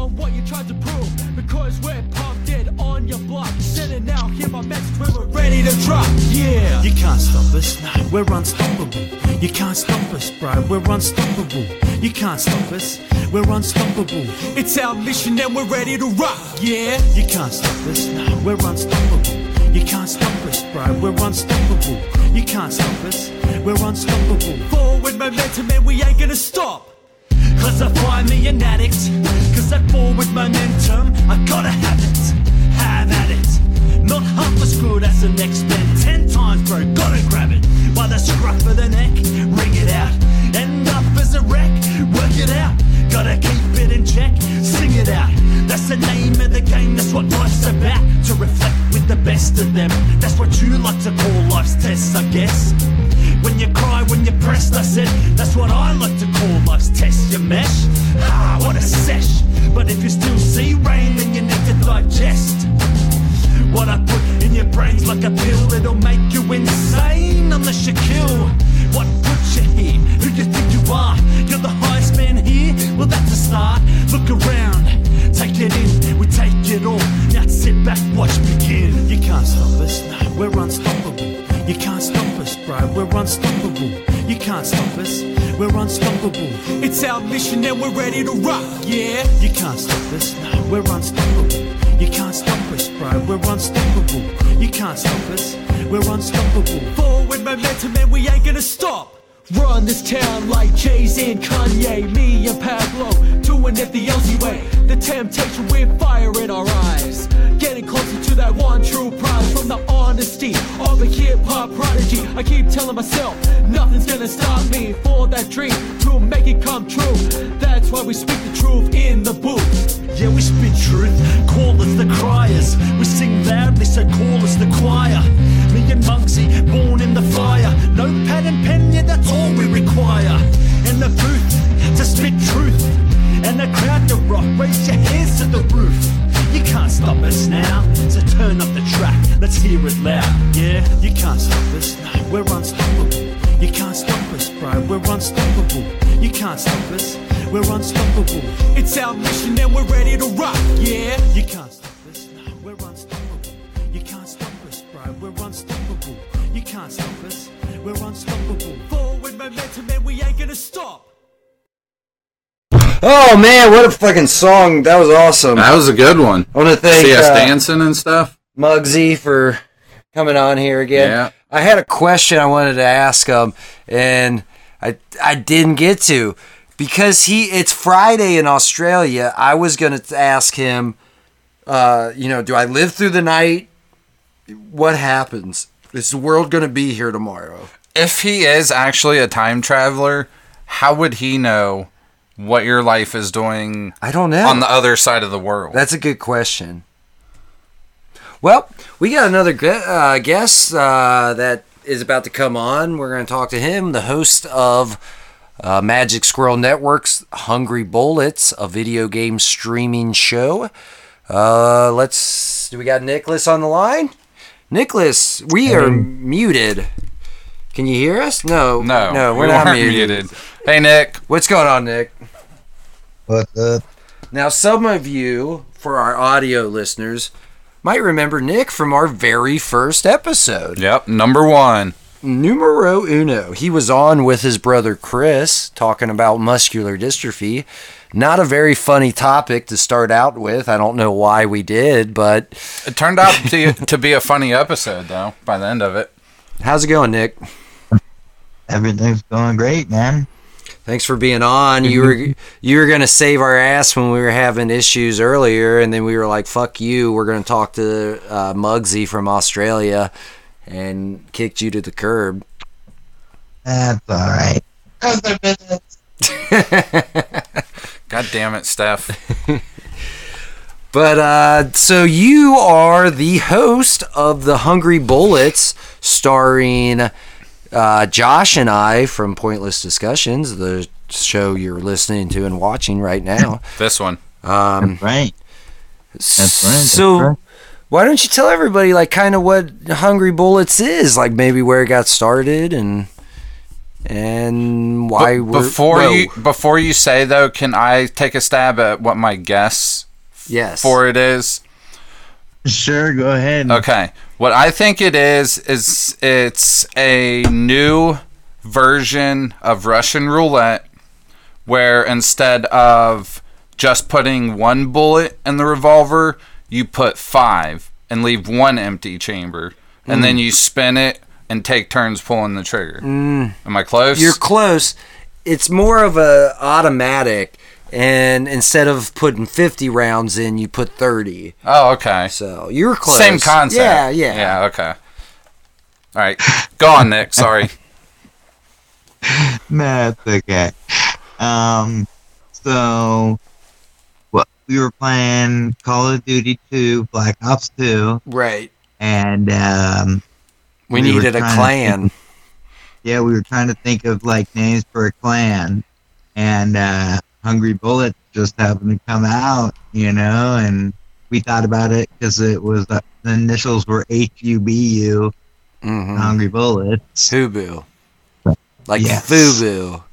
on what you tried to prove. Because we're pumped dead on your block. Sending out here my message when we're ready to drop. Yeah. You can't stop us, no, we're unstoppable. You can't stop us, bro, we're unstoppable. You can't stop us, we're unstoppable. It's our mission and we're ready to rock. Yeah. You can't stop us, no, we're unstoppable. You can't stop us, bro, we're unstoppable. You can't stop us, we're unstoppable. Forward momentum and we ain't gonna stop. Cause I find me an addict. That forward momentum, I gotta have it. Have at it. Not half as good as the next man. Ten times, bro, gotta grab it. By the scruff of the neck, ring it out. End up as a wreck, work it out. Gotta keep it in check, sing it out. That's the name of the game, that's what life's about. To reflect with the best of them. That's what you like to call life's tests, I guess. When you cry, when you're pressed, I said, that's what I like to call life's test, you mesh. Ah, what a sesh. But if you still see rain, then you need to digest. What I put in your brain's like a pill, it'll make you insane unless you kill. What put you here? Who you think you are? You're the highest man here? Well, that's a start. Look around, take it in, we take it all. Now sit back, watch begin. You can't stop us, no, we're unstoppable. You can't stop us, bro, we're unstoppable. You can't stop us. We're unstoppable. It's our mission and we're ready to rock, yeah. You can't stop us. No, we're unstoppable. You can't stop us, bro. We're unstoppable. You can't stop us. We're unstoppable. Forward momentum and we ain't gonna stop. Run this town like Jay-Z and Kanye, me and Pablo, doing it the Elsie way. The temptation with fire in our eyes. Getting closer to that one true prize from the honesty of a hip-hop prodigy. I keep telling myself, nothing's gonna stop me for that dream to make it come true. That's why we speak the truth in the booth. Yeah, we spit truth. Call us the criers. We sing loudly, so call us the choir. And Mugzy, born in the fire. No pad and pen, yeah, that's all we require. In the booth, to spit truth. And the crowd to rock, raise your hands to the roof. You can't stop us now, so turn up the track. Let's hear it loud. Yeah, you can't stop us. No, we're unstoppable. You can't stop us, bro. We're unstoppable. You can't stop us. We're unstoppable. It's our mission and we're ready to rock, yeah. You can't us, bro. We're unstoppable. You can't stop us. We're unstoppable. Forward momentum and we ain't gonna stop. Oh man, what a fucking song! That was awesome. That was a good one. I want to thank See us uh, dancing and stuff. Mugzy for coming on here again. Yeah. I had a question I wanted to ask him, and I I didn't get to because he it's Friday in Australia. I was gonna ask him, uh, you know, do I live through the night? What happens? Is the world gonna be here tomorrow? If he is actually a time traveler, how would he know what your life is doing I don't know. on the other side of the world? That's a good question. Well, we got another uh, guest uh, that is about to come on. We're going to talk to him, the host of uh, Magic Squirrel Network's Hungry Bullets, a video game streaming show. Uh, let's. Do we got Nicholas on the line? Nicholas, we are muted. Can you hear us? No. no, no, we're we not weren't muted. muted. Hey, Nick. What's going on, Nick? What's up? Now, some of you, for our audio listeners, might remember Nick from our very first episode, Yep, number one. numero uno. He was on with his brother Chris talking about muscular dystrophy. Not a very funny topic to start out with. I don't know why we did, but It turned out to, to be a funny episode, though, by the end of it. how's it going, Nick? Everything's going great, man. Thanks for being on. You were you were gonna save our ass when we were having issues earlier, and then we were like, "Fuck you." We're gonna talk to uh, Mugzy from Australia, and kicked you to the curb. That's all right. How's their business? God damn it, Steph. But uh, so you are the host of the Hungry Bullets, starring uh, Josh and I from Pointless Discussions, the show you're listening to and watching right now. This one. Um, Right. That's right. That's so right. why don't you tell everybody like kind of what Hungry Bullets is, like maybe where it got started and and why But we're before Whoa. you before you say though, can I take a stab at what my guess yes for it is? Sure, go ahead. Okay. What I think it is is it's a new version of Russian roulette where instead of just putting one bullet in the revolver, you put 5 and leave one empty chamber and then hmm. you spin it and take turns pulling the trigger. Am I close? You're close. It's more of a automatic, and instead of putting 50 rounds in, you put 30. oh, okay. So you're close. Same concept. Yeah, yeah. Yeah, okay. All right. Go on, Nick. Sorry. That's okay. Um, so, what we were playing Call of Duty 2, Black Ops 2, Right. and um, We, We needed a trying to clan. yeah, we were trying to think of like names for a clan, and uh, Hungry Bullet just happened to come out, you know, and we thought about it because it was uh, the initials were H U B U, hmm Hungry Bullets. Fubu. Like Yes. Fubu.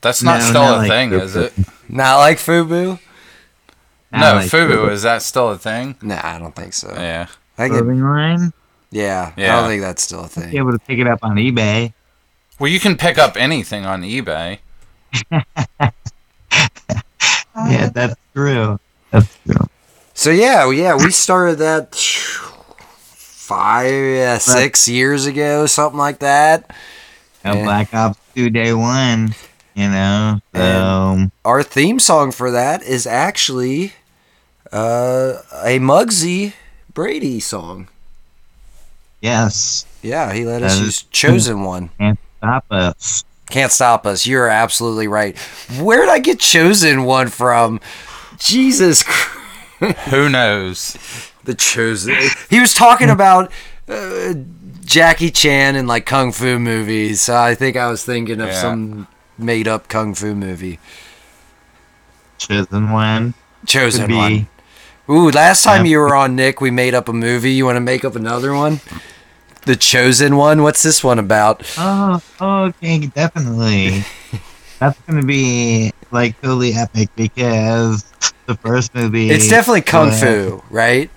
That's not No, still not a like thing, Fubu. is it? Not like Fubu? I No, like Fubu, Fubu. is that still a thing? Nah, I don't think so. Yeah. I get, Clothing line. Yeah, yeah, I don't think that's still a thing. Be able to pick it up on eBay. Well, you can pick up anything on eBay. Yeah, that's true. That's true. So yeah, yeah, we started that five, uh, six years ago, something like that. A Yeah. Black Ops 2 Day 1, you know? So, Our theme song for that is actually uh, a Mugzy Brady song. yes, Yeah, he let us That is- use "Chosen One." can't stop us. Can't stop us. You're absolutely right. Where'd I get "Chosen One" from? Jesus Christ. Who knows? The chosen. He was talking about uh, Jackie Chan and like kung fu movies. So I think I was thinking of Yeah. some made up kung fu movie. Chosen one. Chosen Could be. one. Ooh, last time Yeah. you were on Nick, we made up a movie. You want to make up another one? The chosen one. What's this one about? Oh, okay, definitely. That's gonna be like totally epic because the first movie. It's definitely kung uh, fu, right?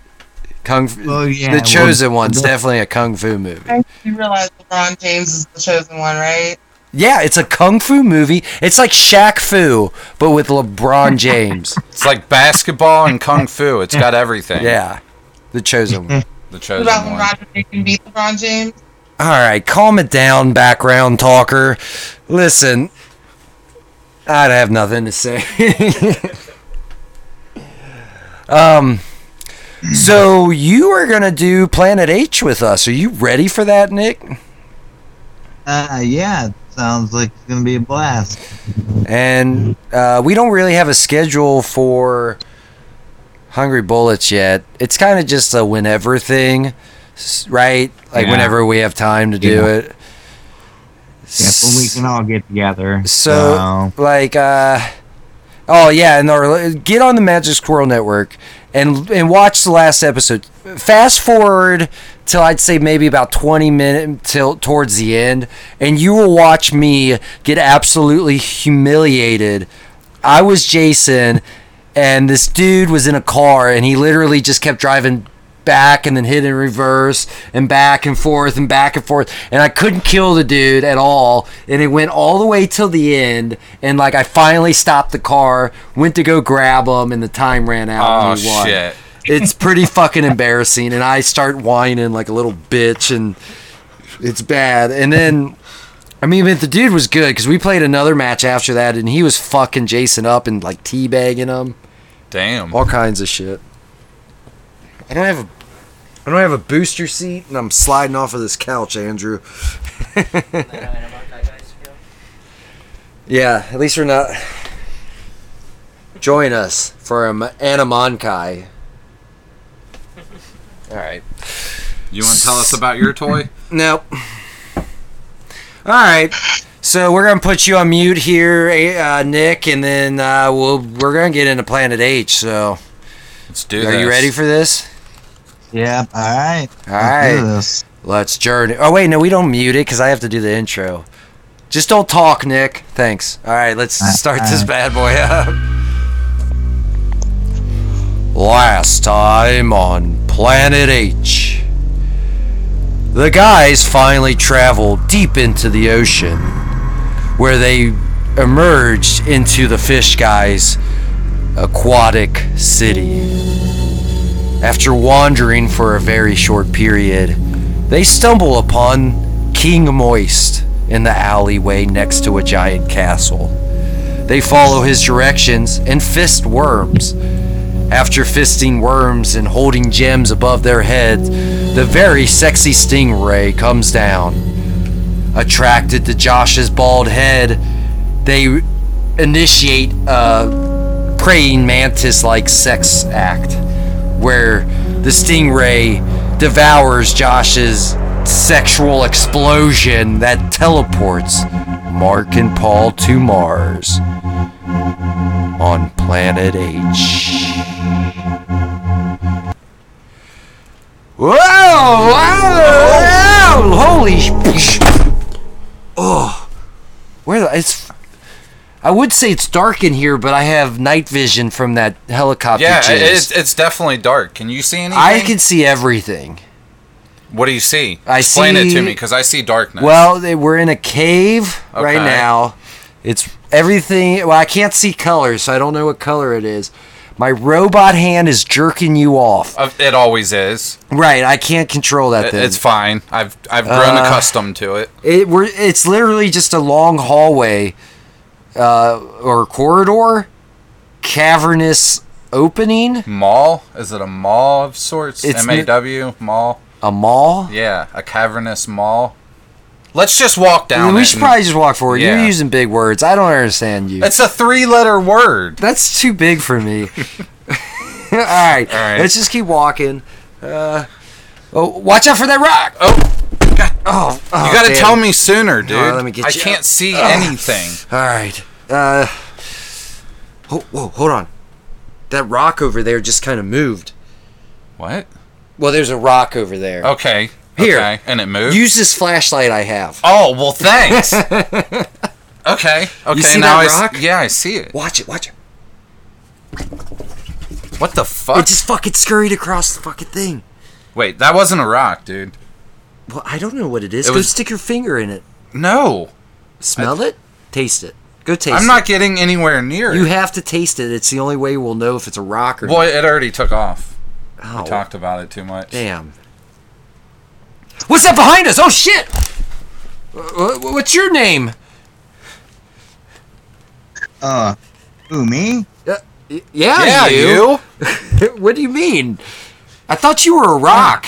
Kung fu. Oh, yeah, the well, chosen one's the- definitely a kung fu movie. You realize LeBron James is the chosen one, right? Yeah, it's a kung fu movie. It's like Shaq Fu, but with LeBron James. It's like basketball and kung fu. It's got everything. yeah, the chosen one. The What chosen about when one. Roger Deakins beat LeBron James? All right, calm it down, background talker. Listen, I'd have nothing to say. um, so you are gonna do Planet H with us. Are you ready for that, Nick? Uh, yeah, it sounds like it's gonna be a blast. And uh, we don't really have a schedule for Hungry Bullets yet. It's kind of just a whenever thing, right? Like Yeah. whenever we have time to do Yeah. it. Yes, when we can all get together. So, like, uh, oh yeah, and our, get on the Magic Squirrel Network and and watch the last episode. Fast forward till I'd say maybe about twenty minutes till towards the end, and you will watch me get absolutely humiliated. I was Jason, and this dude was in a car, and he literally just kept driving back and then hit in reverse and back and forth and back and forth. And I couldn't kill the dude at all. And it went all the way till the end. And like I finally stopped the car went to go grab him and the time ran out Oh and he won. shit. it's pretty fucking embarrassing. And I start whining like a little bitch and it's bad. And then I mean but the dude was good because we played another match after that and he was fucking Jason up and like teabagging him. Damn. all kinds of shit. I don't have a I don't have a booster seat and I'm sliding off of this couch, Andrew. yeah, at least we're not join us for an Anamonkai. All right. You want to tell us about your toy? Nope. All right. So we're gonna put you on mute here, uh, Nick, and then uh, we'll we're gonna get into Planet H. So, Let's do are this. you ready for this? Yep. All right. All let's do right. this. Let's journey. Oh wait, no, we don't mute it because I have to do the intro. Just don't talk, Nick. Thanks. All right, let's start this bad boy up. Last time on Planet H. The guys finally traveled deep into the ocean, where they emerged into the fish guy's aquatic city. After wandering for a very short period, they stumble upon King Moist in the alleyway next to a giant castle. They follow his directions and fist worms. After fisting worms and holding gems above their heads, the very sexy stingray comes down. Attracted to Josh's bald head, they initiate a praying mantis like sex act where the stingray devours Josh's sexual explosion that teleports Mark and Paul to Mars on Planet H. Whoa! Wow! holy! sh- Oh, where the, it's. I would say it's dark in here, but I have night vision from that helicopter. Yeah, it's it's definitely dark. Can you see anything? I can see everything. What do you see? I Explain it to me because I see darkness. Well, they, we're in a cave right now. It's everything. Well, I can't see colors, so I don't know what color it is. My robot hand is jerking you off. It always is. Right, I can't control that It- thing. It's fine. I've I've grown Uh, accustomed to it. It we're it's literally just a long hallway, uh, or corridor, cavernous opening, Mall? Is it a mall of sorts? It's M A W mall. a mall. Yeah, a cavernous mall. Let's just walk down. we it should probably just walk forward. You're using big words. I don't understand you. It's a three-letter word. That's too big for me. All right, All right. let's just keep walking. Uh, oh, watch out for that rock! Oh, God. Oh, oh, you got to tell me sooner, dude. let me get I you can't up. see anything. All right. Uh, oh, whoa, hold on. That rock over there just kind of moved. What? Well, there's a rock over there. Okay. Here. Okay. And it moved. Use this flashlight I have. oh well, thanks. okay. Okay. see now that I s- rock? yeah, I see it. Watch it, watch it. What the fuck? It just fucking scurried across the fucking thing. Wait, that wasn't a rock, dude. Well, I don't know what it is. It Go was- stick your finger in it. No, Smell it. Taste it. Go taste it. I'm not getting anywhere near You it. have to taste it. It's the only way we'll know if it's a rock or Boy, it already took off. not. We talked about it too much. Damn. What's that behind us? Oh shit! Uh, wh- What's your name? Uh, who me? Uh, y- yeah, Yeah, you. you. what do you mean? I thought you were a rock.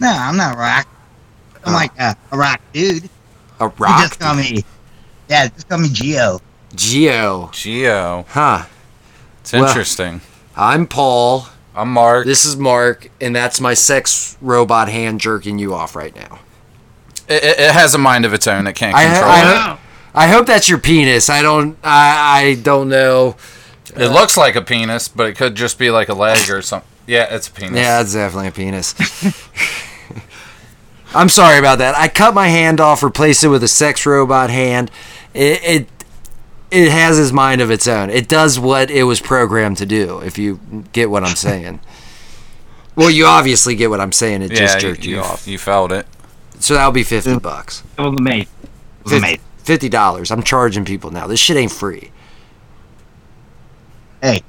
No, I'm not a rock. I'm Oh. like a, a rock dude. A You rock? just call me. Yeah, just call me Geo. Geo. Geo. Huh. It's Well- interesting. I'm Paul. I'm Mark. This is Mark, and that's my sex robot hand jerking you off right now. It, it, it has a mind of its own. It can't control I, it. I hope that's your penis. I don't. I, I don't know. It looks like a penis, but it could just be like a leg or something. Yeah, it's a penis. Yeah, it's definitely a penis. I'm sorry about that. I cut my hand off, replaced it with a sex robot hand. It, it it has his mind of its own. It does what it was programmed to do. If you get what I'm saying. Well, you obviously get what I'm saying. It yeah, just jerked you, you, off. you felt it. So that'll be fifty bucks. It was amazing. It was Fif- amazing. Fifty dollars. I'm charging people now. This shit ain't free. Hey,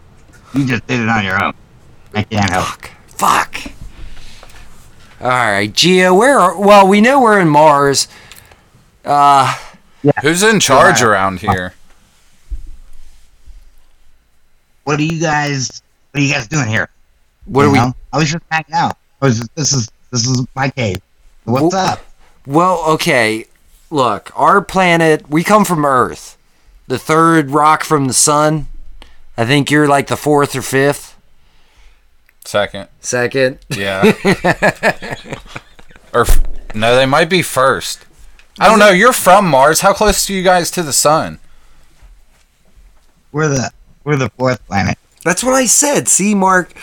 you just did it on your own. I can't help. Fuck. Fuck. All right, Geo. Where? Are, well, we know we're in Mars. Uh, Who's in charge Yeah. around here? What are you guys? What are you guys doing here? what You are we? know? I was just hanging out. I was just, this is this is my cave. What's Well- up? Well, okay. Look, our planet, we come from Earth. The third rock from the sun. I think you're like the fourth or fifth. Second. Second. Yeah. or f- no, they might be first. I don't know. You're from Mars. How close are you guys to the sun? We're the we're the fourth planet. That's what I said. See, Mark.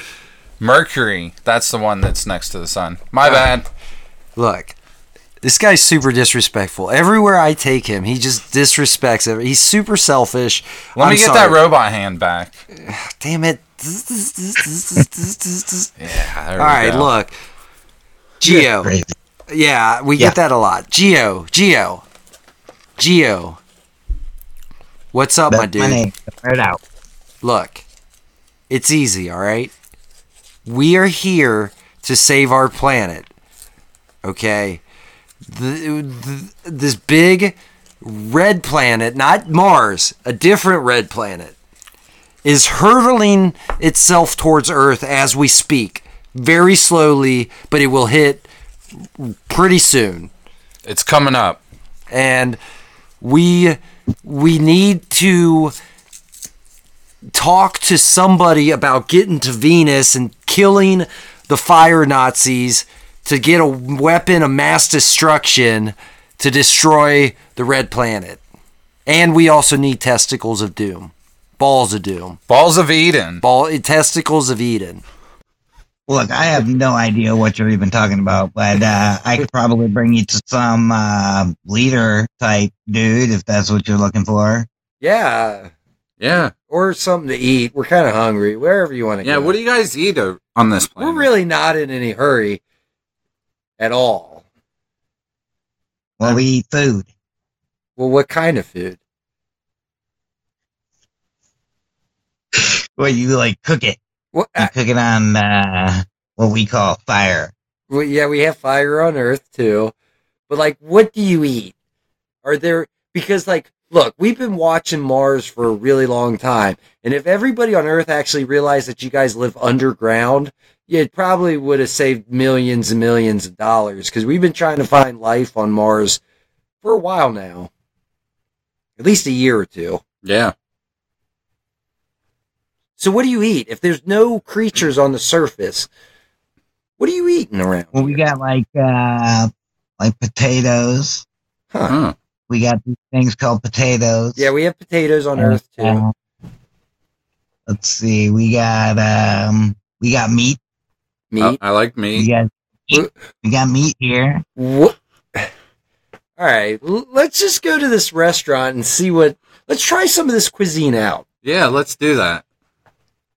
Mercury. That's the one that's next to the sun. My bad. Look, this guy's super disrespectful. Everywhere I take him, he just disrespects it. He's super selfish. Let I'm me get sorry. that robot hand back. Damn it. Yeah. There All right, look. Geo. Yeah, we Yeah. get that a lot. Geo, Geo, Geo. What's up, my That's dude? my name. Right out. Look, it's easy, all right? We are here to save our planet. Okay? The, the, this big red planet, not Mars, a different red planet, is hurtling itself towards Earth as we speak. Very slowly, but it will hit pretty soon It's coming up. and we we need to talk to somebody about getting to Venus and killing the fire Nazis to get a weapon of mass destruction to destroy the red planet. And we also need testicles of doom. Balls of doom. Balls of Eden. Ball testicles of Eden. Look, I have no idea what you're even talking about, but uh, I could probably bring you to some uh, leader type dude if that's what you're looking for. Yeah. Yeah. Or something to eat. We're kind of hungry. Wherever you want to Yeah. go. Yeah, what do you guys eat o- on this planet? We're really not in any hurry. at all. Well, we eat food. Well, what kind of food? Well, you like cook it. What? You cook it on uh, what we call fire. Well, yeah, we have fire on Earth too. But like, what do you eat? Are there because like, look, we've been watching Mars for a really long time, and if everybody on Earth actually realized that you guys live underground, it probably would have saved millions and millions of dollars because we've been trying to find life on Mars for a while now, at least a year or two. Yeah. So, what do you eat if there's no creatures on the surface? What are you eating around? Well, we got like uh, like potatoes. Huh. Huh. We got these things called potatoes. Yeah, we have potatoes on Earth too. Uh, let's see. We got um, we got meat. Meat. I, I like We meat. got we got meat here. What? All right, l- let's just go to this restaurant and see what. Let's try some of this cuisine out. Yeah, let's do that.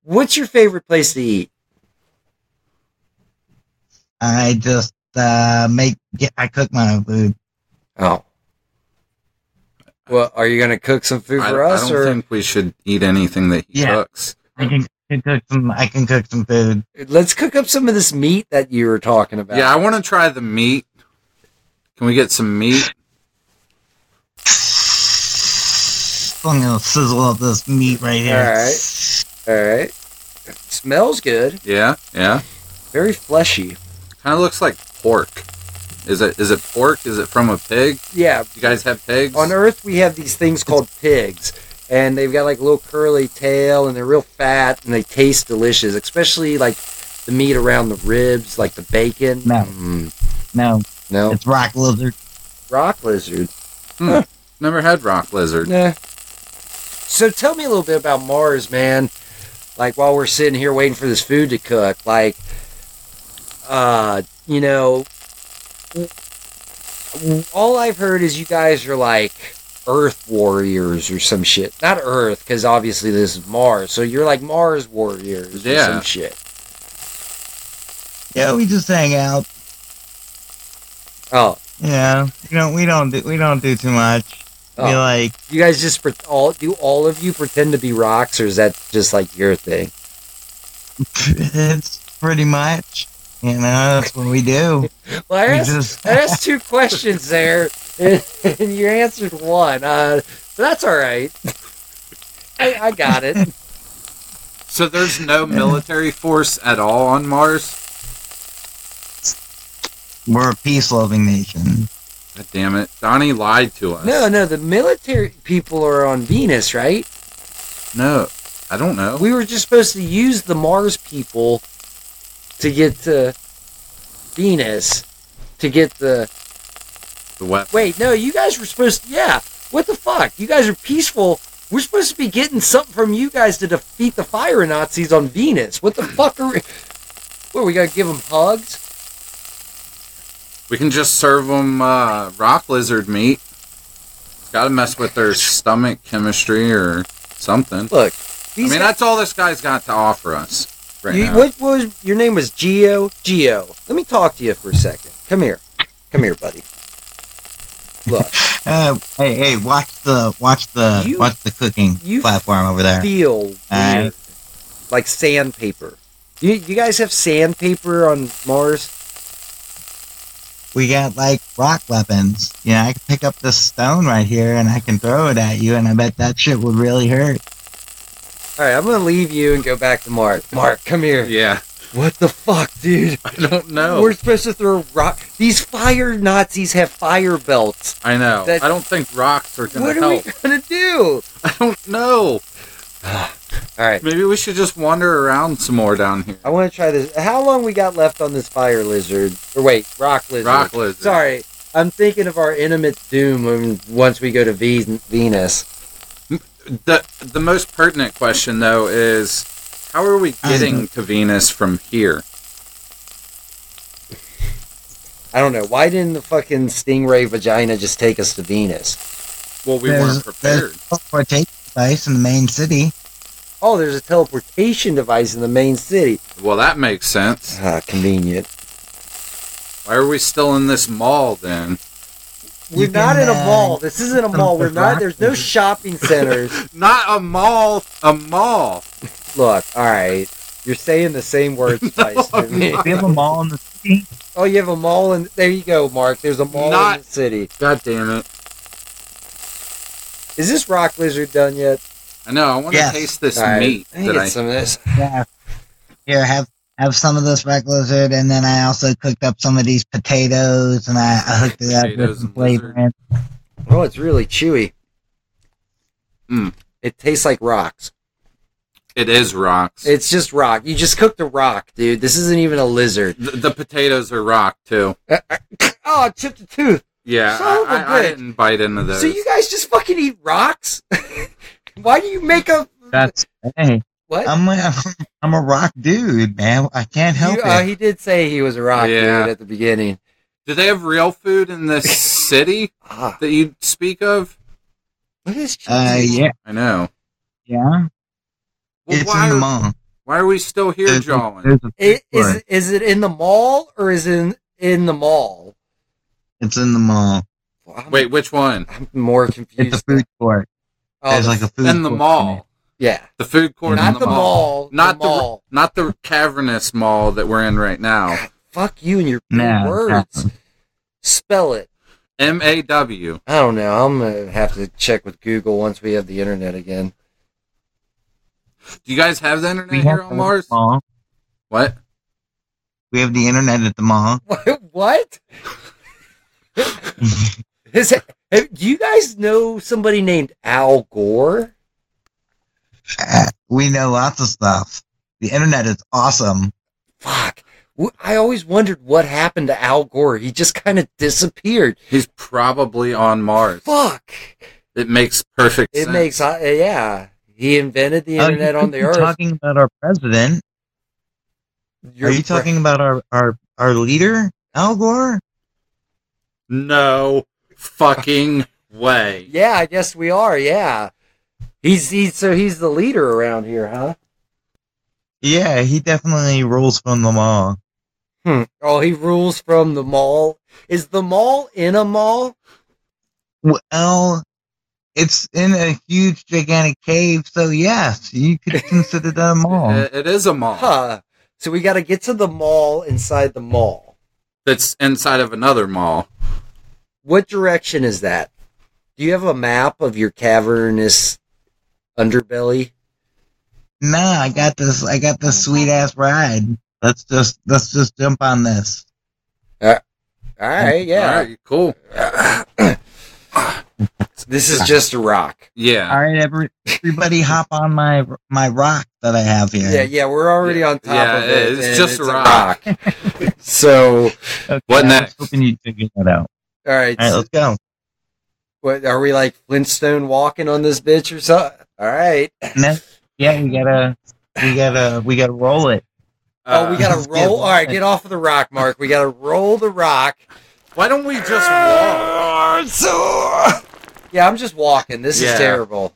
What's your favorite place to eat? I just uh make get, I cook my own food. Oh. Well, are you going to cook some food I, for I us, don't or think we should eat anything that he Yeah. cooks. I can, can cook some. I can cook some food. let's cook up some of this meat that you were talking about? Yeah, I want to try the meat. Can we get some meat? I'm gonna sizzle up this meat right here. All right. All right. Smells good. Yeah, yeah. Very fleshy. Kind of looks like pork. Is it? Is it pork? Is it from a pig? Yeah. You guys have pigs? On Earth, we have these things called pigs, and they've got like a little curly tail, and they're real fat, and they taste delicious. Especially like the meat around the ribs, like the bacon. No. Mm, No, no. it's rock lizard. Rock lizard. Never had rock lizard. Nah. So tell me a little bit about Mars, man. Like while we're sitting here waiting for this food to cook, like, uh, you know, all I've heard is you guys are like Earth warriors or some shit. Not Earth, because obviously this is Mars. So you're like Mars warriors or Yeah. some shit. Yeah, we just hang out. Oh, Yeah, you know, we don't do we don't do too much. We Oh. like you guys just pre- all do all of you pretend to be rocks, or is that just like your thing? it's pretty much. You know, that's what we do. Well, I asked, just I asked two questions there, and, and you answered one. Uh, so that's all right. I, I got it. So there's no military force at all on Mars? we're a peace loving nation. God damn it. Donnie lied to us. No, no, the military people are on Venus, right? No. I don't know. We were just supposed to use the Mars people to get to Venus to get the. The weapon. Wait, no, you guys were supposed to. Yeah, what the fuck? You guys are peaceful. We're supposed to be getting something from you guys to defeat the fire Nazis on Venus. What the fuck are we. What, we gotta give them hugs? We can just serve them uh, rock lizard meat. Gotta mess with their stomach chemistry or something. Look, I mean, guys- that's all this guy's got to offer us right You, now. what was your name? Was Geo? Geo. Let me talk to you for a second. Come here. Come here, buddy. Look, Uh, hey, hey, watch the watch the You- watch the cooking you platform over there. feel weird, Alright. like sandpaper. You, you guys have sandpaper on Mars? We got like rock weapons. You know, I can pick up this stone right here and I can throw it at you, and I bet that shit would really hurt. All right, I'm gonna leave you and go back to Mark. Mark, come here. yeah, What the fuck, dude? I don't know. We're supposed to throw rock. These fire Nazis have fire belts. I know. That- I don't think rocks are gonna help. What are help. we gonna do? I don't know. All right, Maybe we should just wander around some more down here. I want to try this. How long we got left on this fire lizard? Or wait, rock lizard. Rock lizard. Sorry, I'm thinking of our intimate doom when, once we go to Ve- Venus. The the most pertinent question though is how are we getting to Venus from here? I don't know. Why didn't the fucking stingray vagina just take us to Venus? Well, we There's- weren't prepared. there's a teleportation device in the main city. Oh, there's a teleportation device in the main city. Well, that makes sense. Ah, convenient. Why are we still in this mall then? We're You not can, in a uh, mall. This isn't a mall. We're not. There's no shopping centers. Not a mall. A mall. Look, all right. You're saying the same words twice to me. We have a mall in the city. Oh, you have a mall in. There you go, Mark. There's a mall Not- in the city. God damn it! Is this rock lizard done yet? I know. I want to taste this All right, meat let me that get I. some of this. Yeah. Here, have have some of this rock lizard, and then I also cooked up some of these potatoes, and I, I hooked it up with some and flavor. in. Oh, it's really chewy. Mm. It tastes like rocks. It is rocks. It's just rock. You just cooked a rock, dude. This isn't even a lizard. the, the potatoes are rock too. Oh, it chipped a tooth. Yeah, Son of a I, I, I bitch. didn't bite into those. So you guys just fucking eat rocks? Why do you make a That's hey. what? I'm a, I'm a rock dude, man. I can't help You- uh, it. he did say he was a rock Yeah. dude at the beginning. Do they have real food in this city Ah, that you speak of? what is Uh, yeah, I know. yeah. Well, it's why, in the are, mall. why are we still here, There's- Jolin? There's a It, food is is it in the mall or is it in, in the mall? It's in the mall. I'm, Wait, which one? I'm more confused. It's confused. a food court. Oh, There's like a food In the mall. yeah, The food court not in the, mall, Not the the, mall. not the cavernous mall that we're in right now. Fuck you and your big Nah, words. nah. Spell it. M A W. I don't know. I'm gonna have to check with Google once we have the internet again. Do you guys have the internet We here on Mars? mall. What? We have the internet at the mall. What? what? Is it, do you guys know somebody named Al Gore? We know lots of stuff. The internet is awesome. Fuck. W- I always wondered what happened to Al Gore. He just kind of disappeared. He's probably on Mars. Fuck. It makes perfect sense. It sense. makes, uh, yeah. He invented the Oh, internet on could the be earth. Talking about our president. You're Are you pre- talking about our, our, our leader, Al Gore? No fucking way. Yeah, I guess we are. Yeah. He's he's so he's the leader around here, huh? Yeah, he definitely rules from the mall. Hmm. Oh, he rules from the mall. Is the mall in a mall? Well, it's in a huge, gigantic cave, so yes, you could consider that a mall. It- it is a mall Huh. So we got to get to the mall inside the mall. that's inside of another mall. What direction is that? Do you have a map of your cavernous underbelly? Nah, I got this. I got this sweet ass ride. Let's just let's just jump on this. Uh, all right, yeah. All right, cool. This is just a rock. Yeah. All right, every, everybody, hop on my my rock that I have here. Yeah, yeah, we're already on top Yeah, of it. it's just a a rock. rock. so, Okay, What I was next? hoping you'd figure that out. All right. All right, so- let's go. what, are we like Flintstone walking on this bitch or something? All right. Next, yeah, we gotta we gotta we gotta roll it. Oh, we Uh, gotta yeah, roll. All right, get off of the rock, Mark. We gotta roll the rock. Why don't we just walk? Yeah, I'm just walking. This Yeah. is terrible.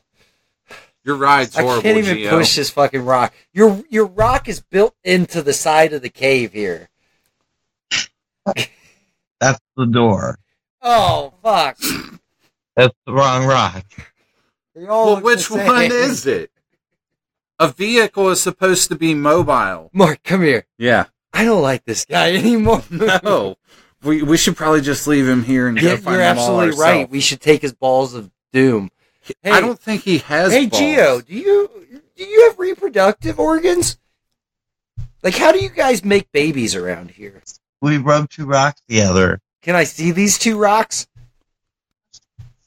Your ride's horrible, I can't even Gio. push this fucking rock. Your your rock is built into the side of the cave here. That's the door. Oh fuck! That's the wrong rock. Well, which one is it? A vehicle is supposed to be mobile. Mark, come here. Yeah. I don't like this guy anymore. No. We we should probably just leave him here and Yeah, go find you're them absolutely right. We should take his balls of doom. Hey, I don't think he has. Hey, balls. Geo, do you do you have reproductive organs? Like, how do you guys make babies around here? We rub two rocks together. Can I see these two rocks?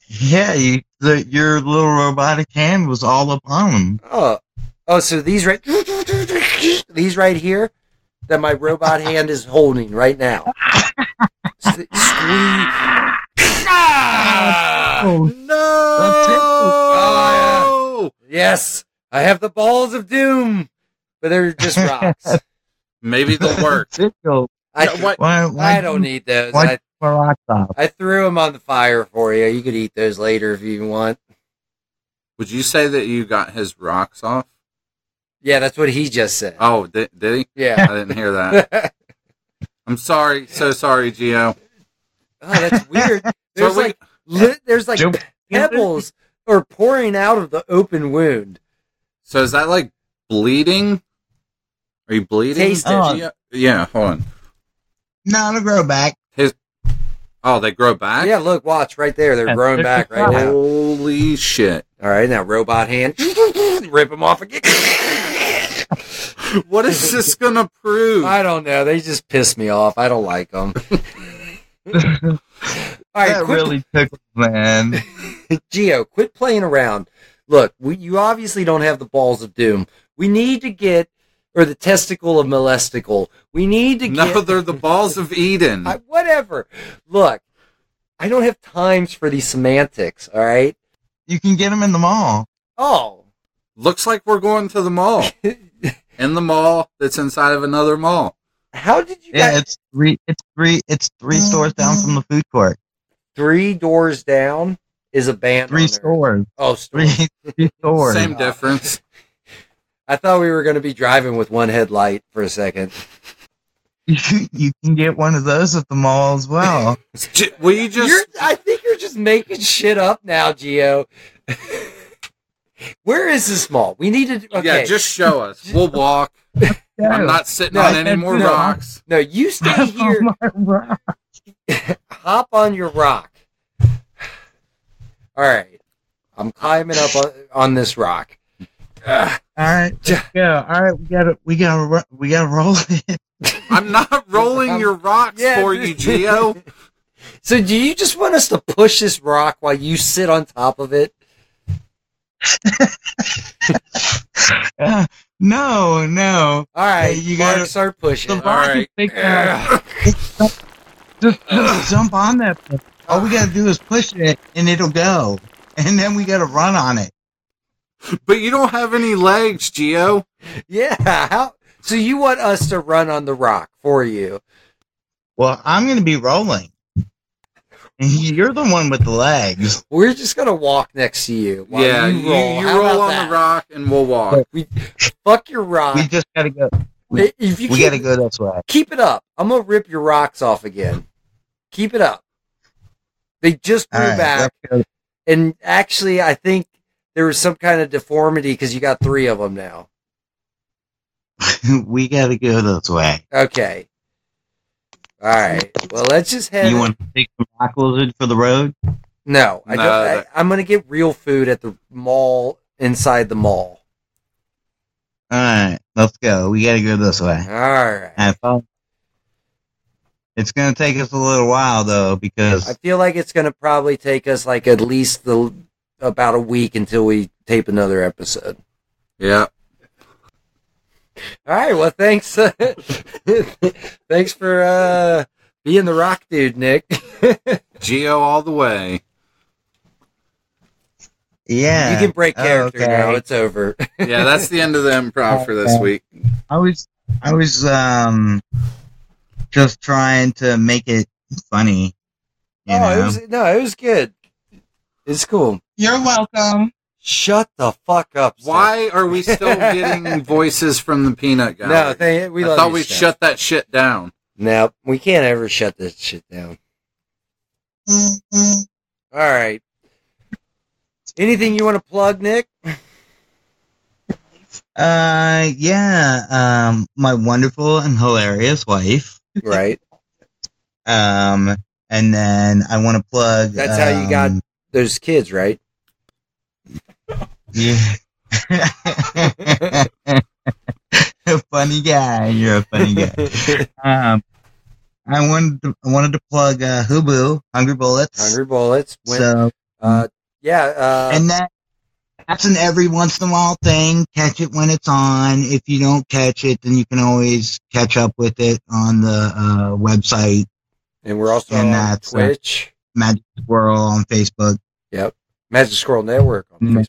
Yeah, you, the, your little robotic hand was all upon them. Oh, oh, so these right, these right here, that my robot hand is holding right now. S- Squeeze. Ah! Oh, No. Yes, I have the balls of doom, but they're just rocks. Maybe they'll work. Cisco, I, No, what- why, why I don't need those. Why I, my? I threw them on the fire for you. You could eat those later if you want. Would you say that you got his rocks off? Yeah, that's what he just said. Oh, did, did he? Yeah. I didn't hear that. I'm sorry. So sorry, Gio. Oh, that's weird. There's we- like li- there's like Joe- pebbles are pouring out of the open wound. So is that like bleeding? Are you bleeding? Taste it. Gio? Yeah, hold on. No, it'll grow back. Oh, they grow back? Yeah, look, watch right there. They're Yeah, growing back right now. Holy shit. All right, now robot hand, rip them off again. What is this going to prove? I don't know. They just piss me off. I don't like them. All right, that quit, really tickles, man. Geo, quit playing around. Look, we, you obviously don't have the balls of doom. We need to get, or the testicle of molesticle. We need to no, get. they're the balls of Eden. I, whatever. Look, I don't have times for these semantics. All right. You can get them in the mall. Oh, Looks like we're going to the mall. In the mall that's inside of another mall. how did you Yeah, guys? it's three. It's three. It's three mm-hmm. stores down from the food court. Three doors down is a band. Three on there. stores. Oh, Three, stores. three stores. Same difference. I thought we were going to be driving with one headlight for a second. You, you can get one of those at the mall as well. Will you just. You're, I think you're just making shit up now, Geo. Where is this mall? We need to. Okay. Yeah, just show us. We'll walk. I'm not sitting No, on any more no. rocks. no, you stay here. Hop on your rock. All right, I'm climbing up on, on this rock. Ugh. All right, let's go. All right, we gotta, we gotta, ro- we gotta roll it. I'm not rolling your rocks Yeah. for you, Geo. So, do you just want us to push this rock while you sit on top of it? Uh, no, no. All right, Hey, you you gotta- gotta start pushing. The All rock right. big enough. Just, just jump on that. All we gotta do is push it, and it'll go. And then we gotta run on it. But you don't have any legs, Geo. Yeah. How? So you want us to run on the rock for you? Well, I'm gonna be rolling. You're the one with the legs. We're just gonna walk next to you. while yeah, you you, roll. you How roll on that? the rock and we'll walk. We, fuck your rock. We just gotta go. if you We keep, gotta go this way. keep it up, I'm gonna rip your rocks off again. Keep it up. They just grew All right, back, and actually, I think there was some kind of deformity because you got three of them now. we gotta go this way. Okay. All right. Well, let's just head. You want to take some rock lizard for the road? No, I No, don't. I, that- I'm gonna get real food at the mall inside the mall. All right, let's go. We gotta go this way. All right. Have fun. It's gonna take us a little while though because I feel like it's gonna probably take us like at least the about a week until we tape another episode. Yeah. All right. Well, thanks. thanks for uh, being the rock dude, Nick. Geo all the way. yeah, you can break Oh, character okay. now. It's over. Yeah, that's the end of the improv for this week. I was I was um just trying to make it funny. You oh, know? it was no, it was good. It's cool. You're welcome. Shut the fuck up. Steph. Why are we still getting voices from the peanut guy? No, they, we I love thought you, we Steph. shut that shit down. No, we can't ever shut this shit down. Mhm. All right. Anything you want to plug, Nick? Uh, yeah. Um, my wonderful and hilarious wife. Right. Um, and then I want to plug. That's how you got- those kids, right? Yeah. a funny guy. You're a funny guy. Um, I wanted to, I wanted to plug uh, Hubu, Hungry Bullets. Hungry bullets. When, So, uh, yeah. Uh, and that that's an every once in a while thing. Catch it when it's on. If you don't catch it, then you can always catch up with it on the uh, website and we're also and on that's, uh, Twitch, Magic Squirrel on Facebook. Yep, Magic Squirrel Network on Mhm. Facebook.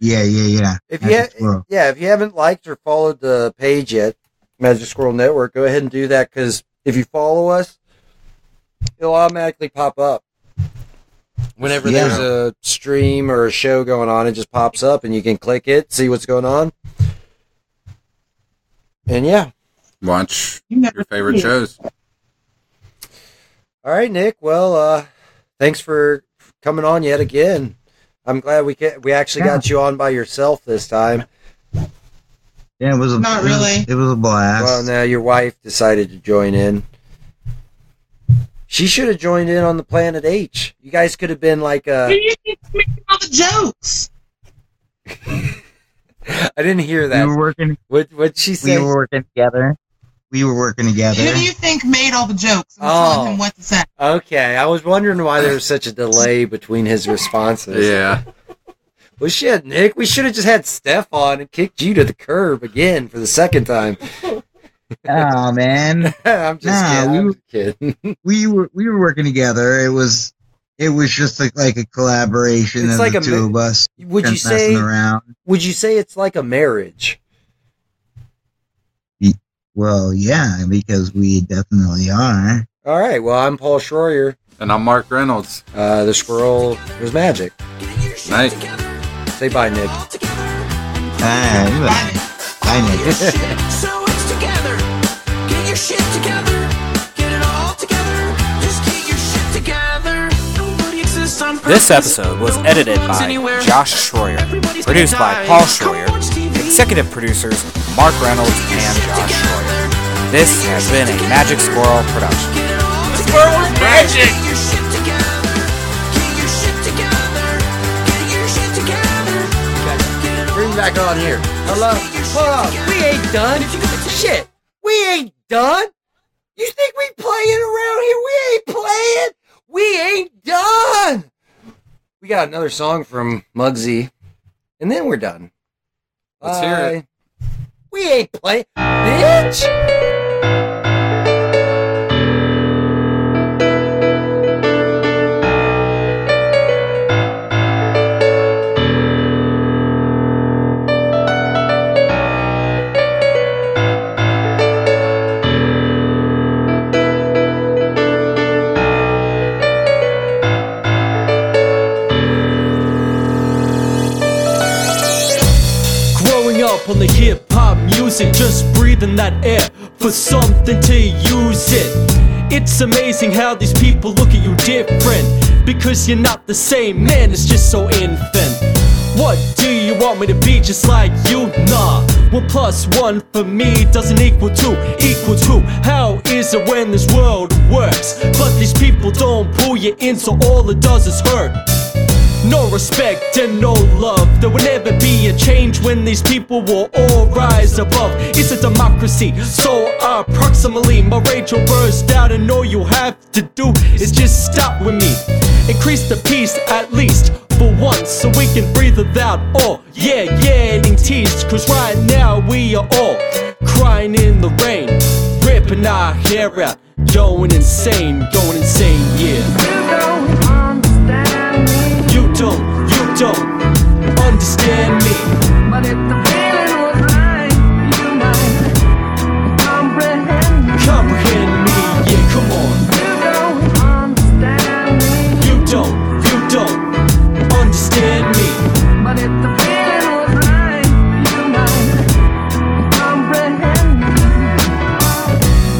Yeah, yeah, yeah. If you ha- yeah, if you haven't liked or followed the page yet, Magic Squirrel Network, go ahead and do that because if you follow us, it'll automatically pop up. Whenever Yeah. there's a stream or a show going on, it just pops up and you can click it, see what's going on. And yeah, Watch your favorite shows. All right, Nick. Well, uh, thanks for coming on yet again. I'm glad we get, we actually got you on by yourself this time. Yeah, it was a, Not really. It was a blast. Well, now your wife decided to join in. She should have joined in on the Planet H. You guys could have been like uh You need to all the jokes. I didn't hear that. We that. were working. What what she said? We say? were working together. We were working together. Who do you think made all the jokes? I'm Oh. telling him what to say. Okay, I was wondering why there was such a delay between his responses. Yeah. Well, shit, Nick, we should have just had Steph on and kicked you to the curb again for the second time. Oh man. I'm just Nah, kidding. I'm we- just kidding. we were we were working together. It was it was just like, like a collaboration It's of like the a two ma- of us. Would you say? around? Would you say it's like a marriage? Well, yeah, because we definitely are. All right. Well, I'm Paul Schroyer. And I'm Mark Reynolds. Uh, the squirrel was magic. Night. Say bye, Nick. Bye. I know. So it's together. Get your shit together. Get it all together. Just get your shit together. Nobody exists on This episode was edited by. Josh Schroyer, produced by. Paul Schroyer, executive producers Mark Reynolds and Josh Schroyer. This has been a Magic Squirrel production. Get it all together. Get your shit together. Get your shit together. Get your shit together. Get it all Bring back on here. Hello. Hold on. We ain't done. Shit. We ain't done. You think we playing around here? We ain't playing. We ain't done. We got another song from Mugzy, and then we're done. Let's hear it. We ain't playing, bitch. On the hip air for something to use it. It's amazing how these people look at you different because you're not the same man, it's just so infant. What do you want me to be just like you? Nah, one plus one for me doesn't equal two, equal two. How is it when this world works? But these people don't pull you in, so all it does is hurt. No respect and no love. There will never be a change when these people will all rise above. It's a democracy, so approximately my rage will burst out, and all you have to do is just stop with me. Increase the peace at least for once, so we can breathe without out. Oh, yeah, yeah, getting teased, cause right now we are all crying in the rain, ripping our hair out, going insane, going insane, yeah. You don't, you don't understand me. But if the feeling was right, you might comprehend me. Comprehend me, yeah, come on. You don't understand me. You don't, you don't understand me. But if the feeling was right, you might comprehend me.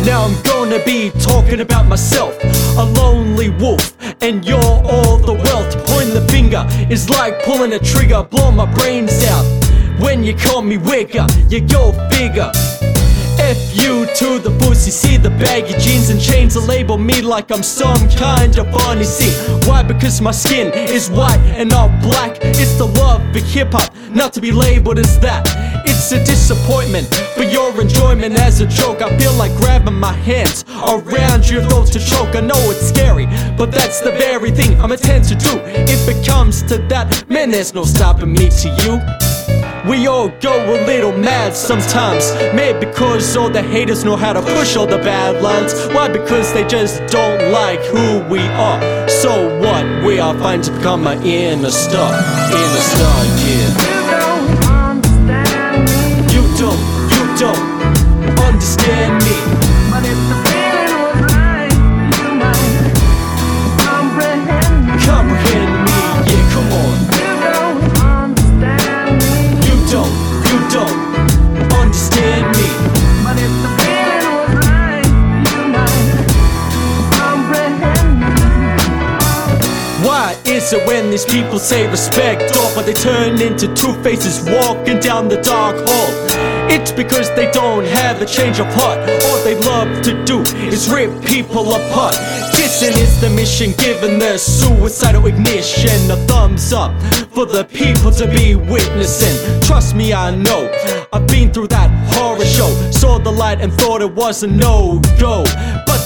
Now I'm gonna be talking about myself, a lonely wolf, and you're all the wealth. Pointing the finger is like pulling a trigger, blow my brains out. When you call me wigger, you go figure. F you to the pussy, see the baggy jeans and chains that label me like I'm some kind of funny. See, why? Because my skin is white and not black. It's the love of hip hop, not to be labeled as that. It's a disappointment for your enjoyment as a joke. I feel like grabbing my hands around your throat to choke. I know it's scary, but that's the very thing I'm intent to do. If it comes to that, man, there's no stopping me to you. We all go a little mad sometimes. Maybe because all the haters know how to push all the bad lines. Why? Because they just don't like who we are. So what? We are fine to become an inner star. Inner star, yeah. don't understand me. But if the feeling was right, you might comprehend me. Comprehend me, yeah, come on. You don't understand me. You don't, you don't understand me. But if the feeling was right, you might comprehend me. Why is it when these people say respect off, but they turn into two faces walking down the dark hall? It's because they don't have a change of heart. All they love to do is rip people apart. Dissing is the mission, giving their suicidal ignition a thumbs up for the people to be witnessing. Trust me, I know. I've been through that horror show. Saw the light and thought it was a no go.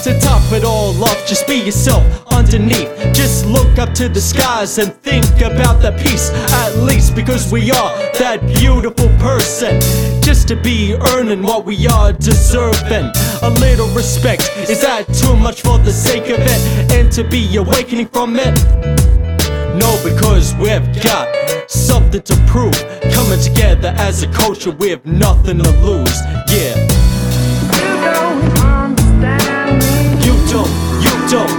To top it all off, just be yourself underneath. Just look up to the skies and think about the peace, at least because we are that beautiful person. Just to be earning what we are deserving. A little respect, is that too much for the sake of it? And to be awakening from it? No, because we've got something to prove. Coming together as a culture, we have nothing to lose. Yeah. You don't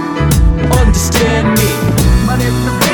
understand me.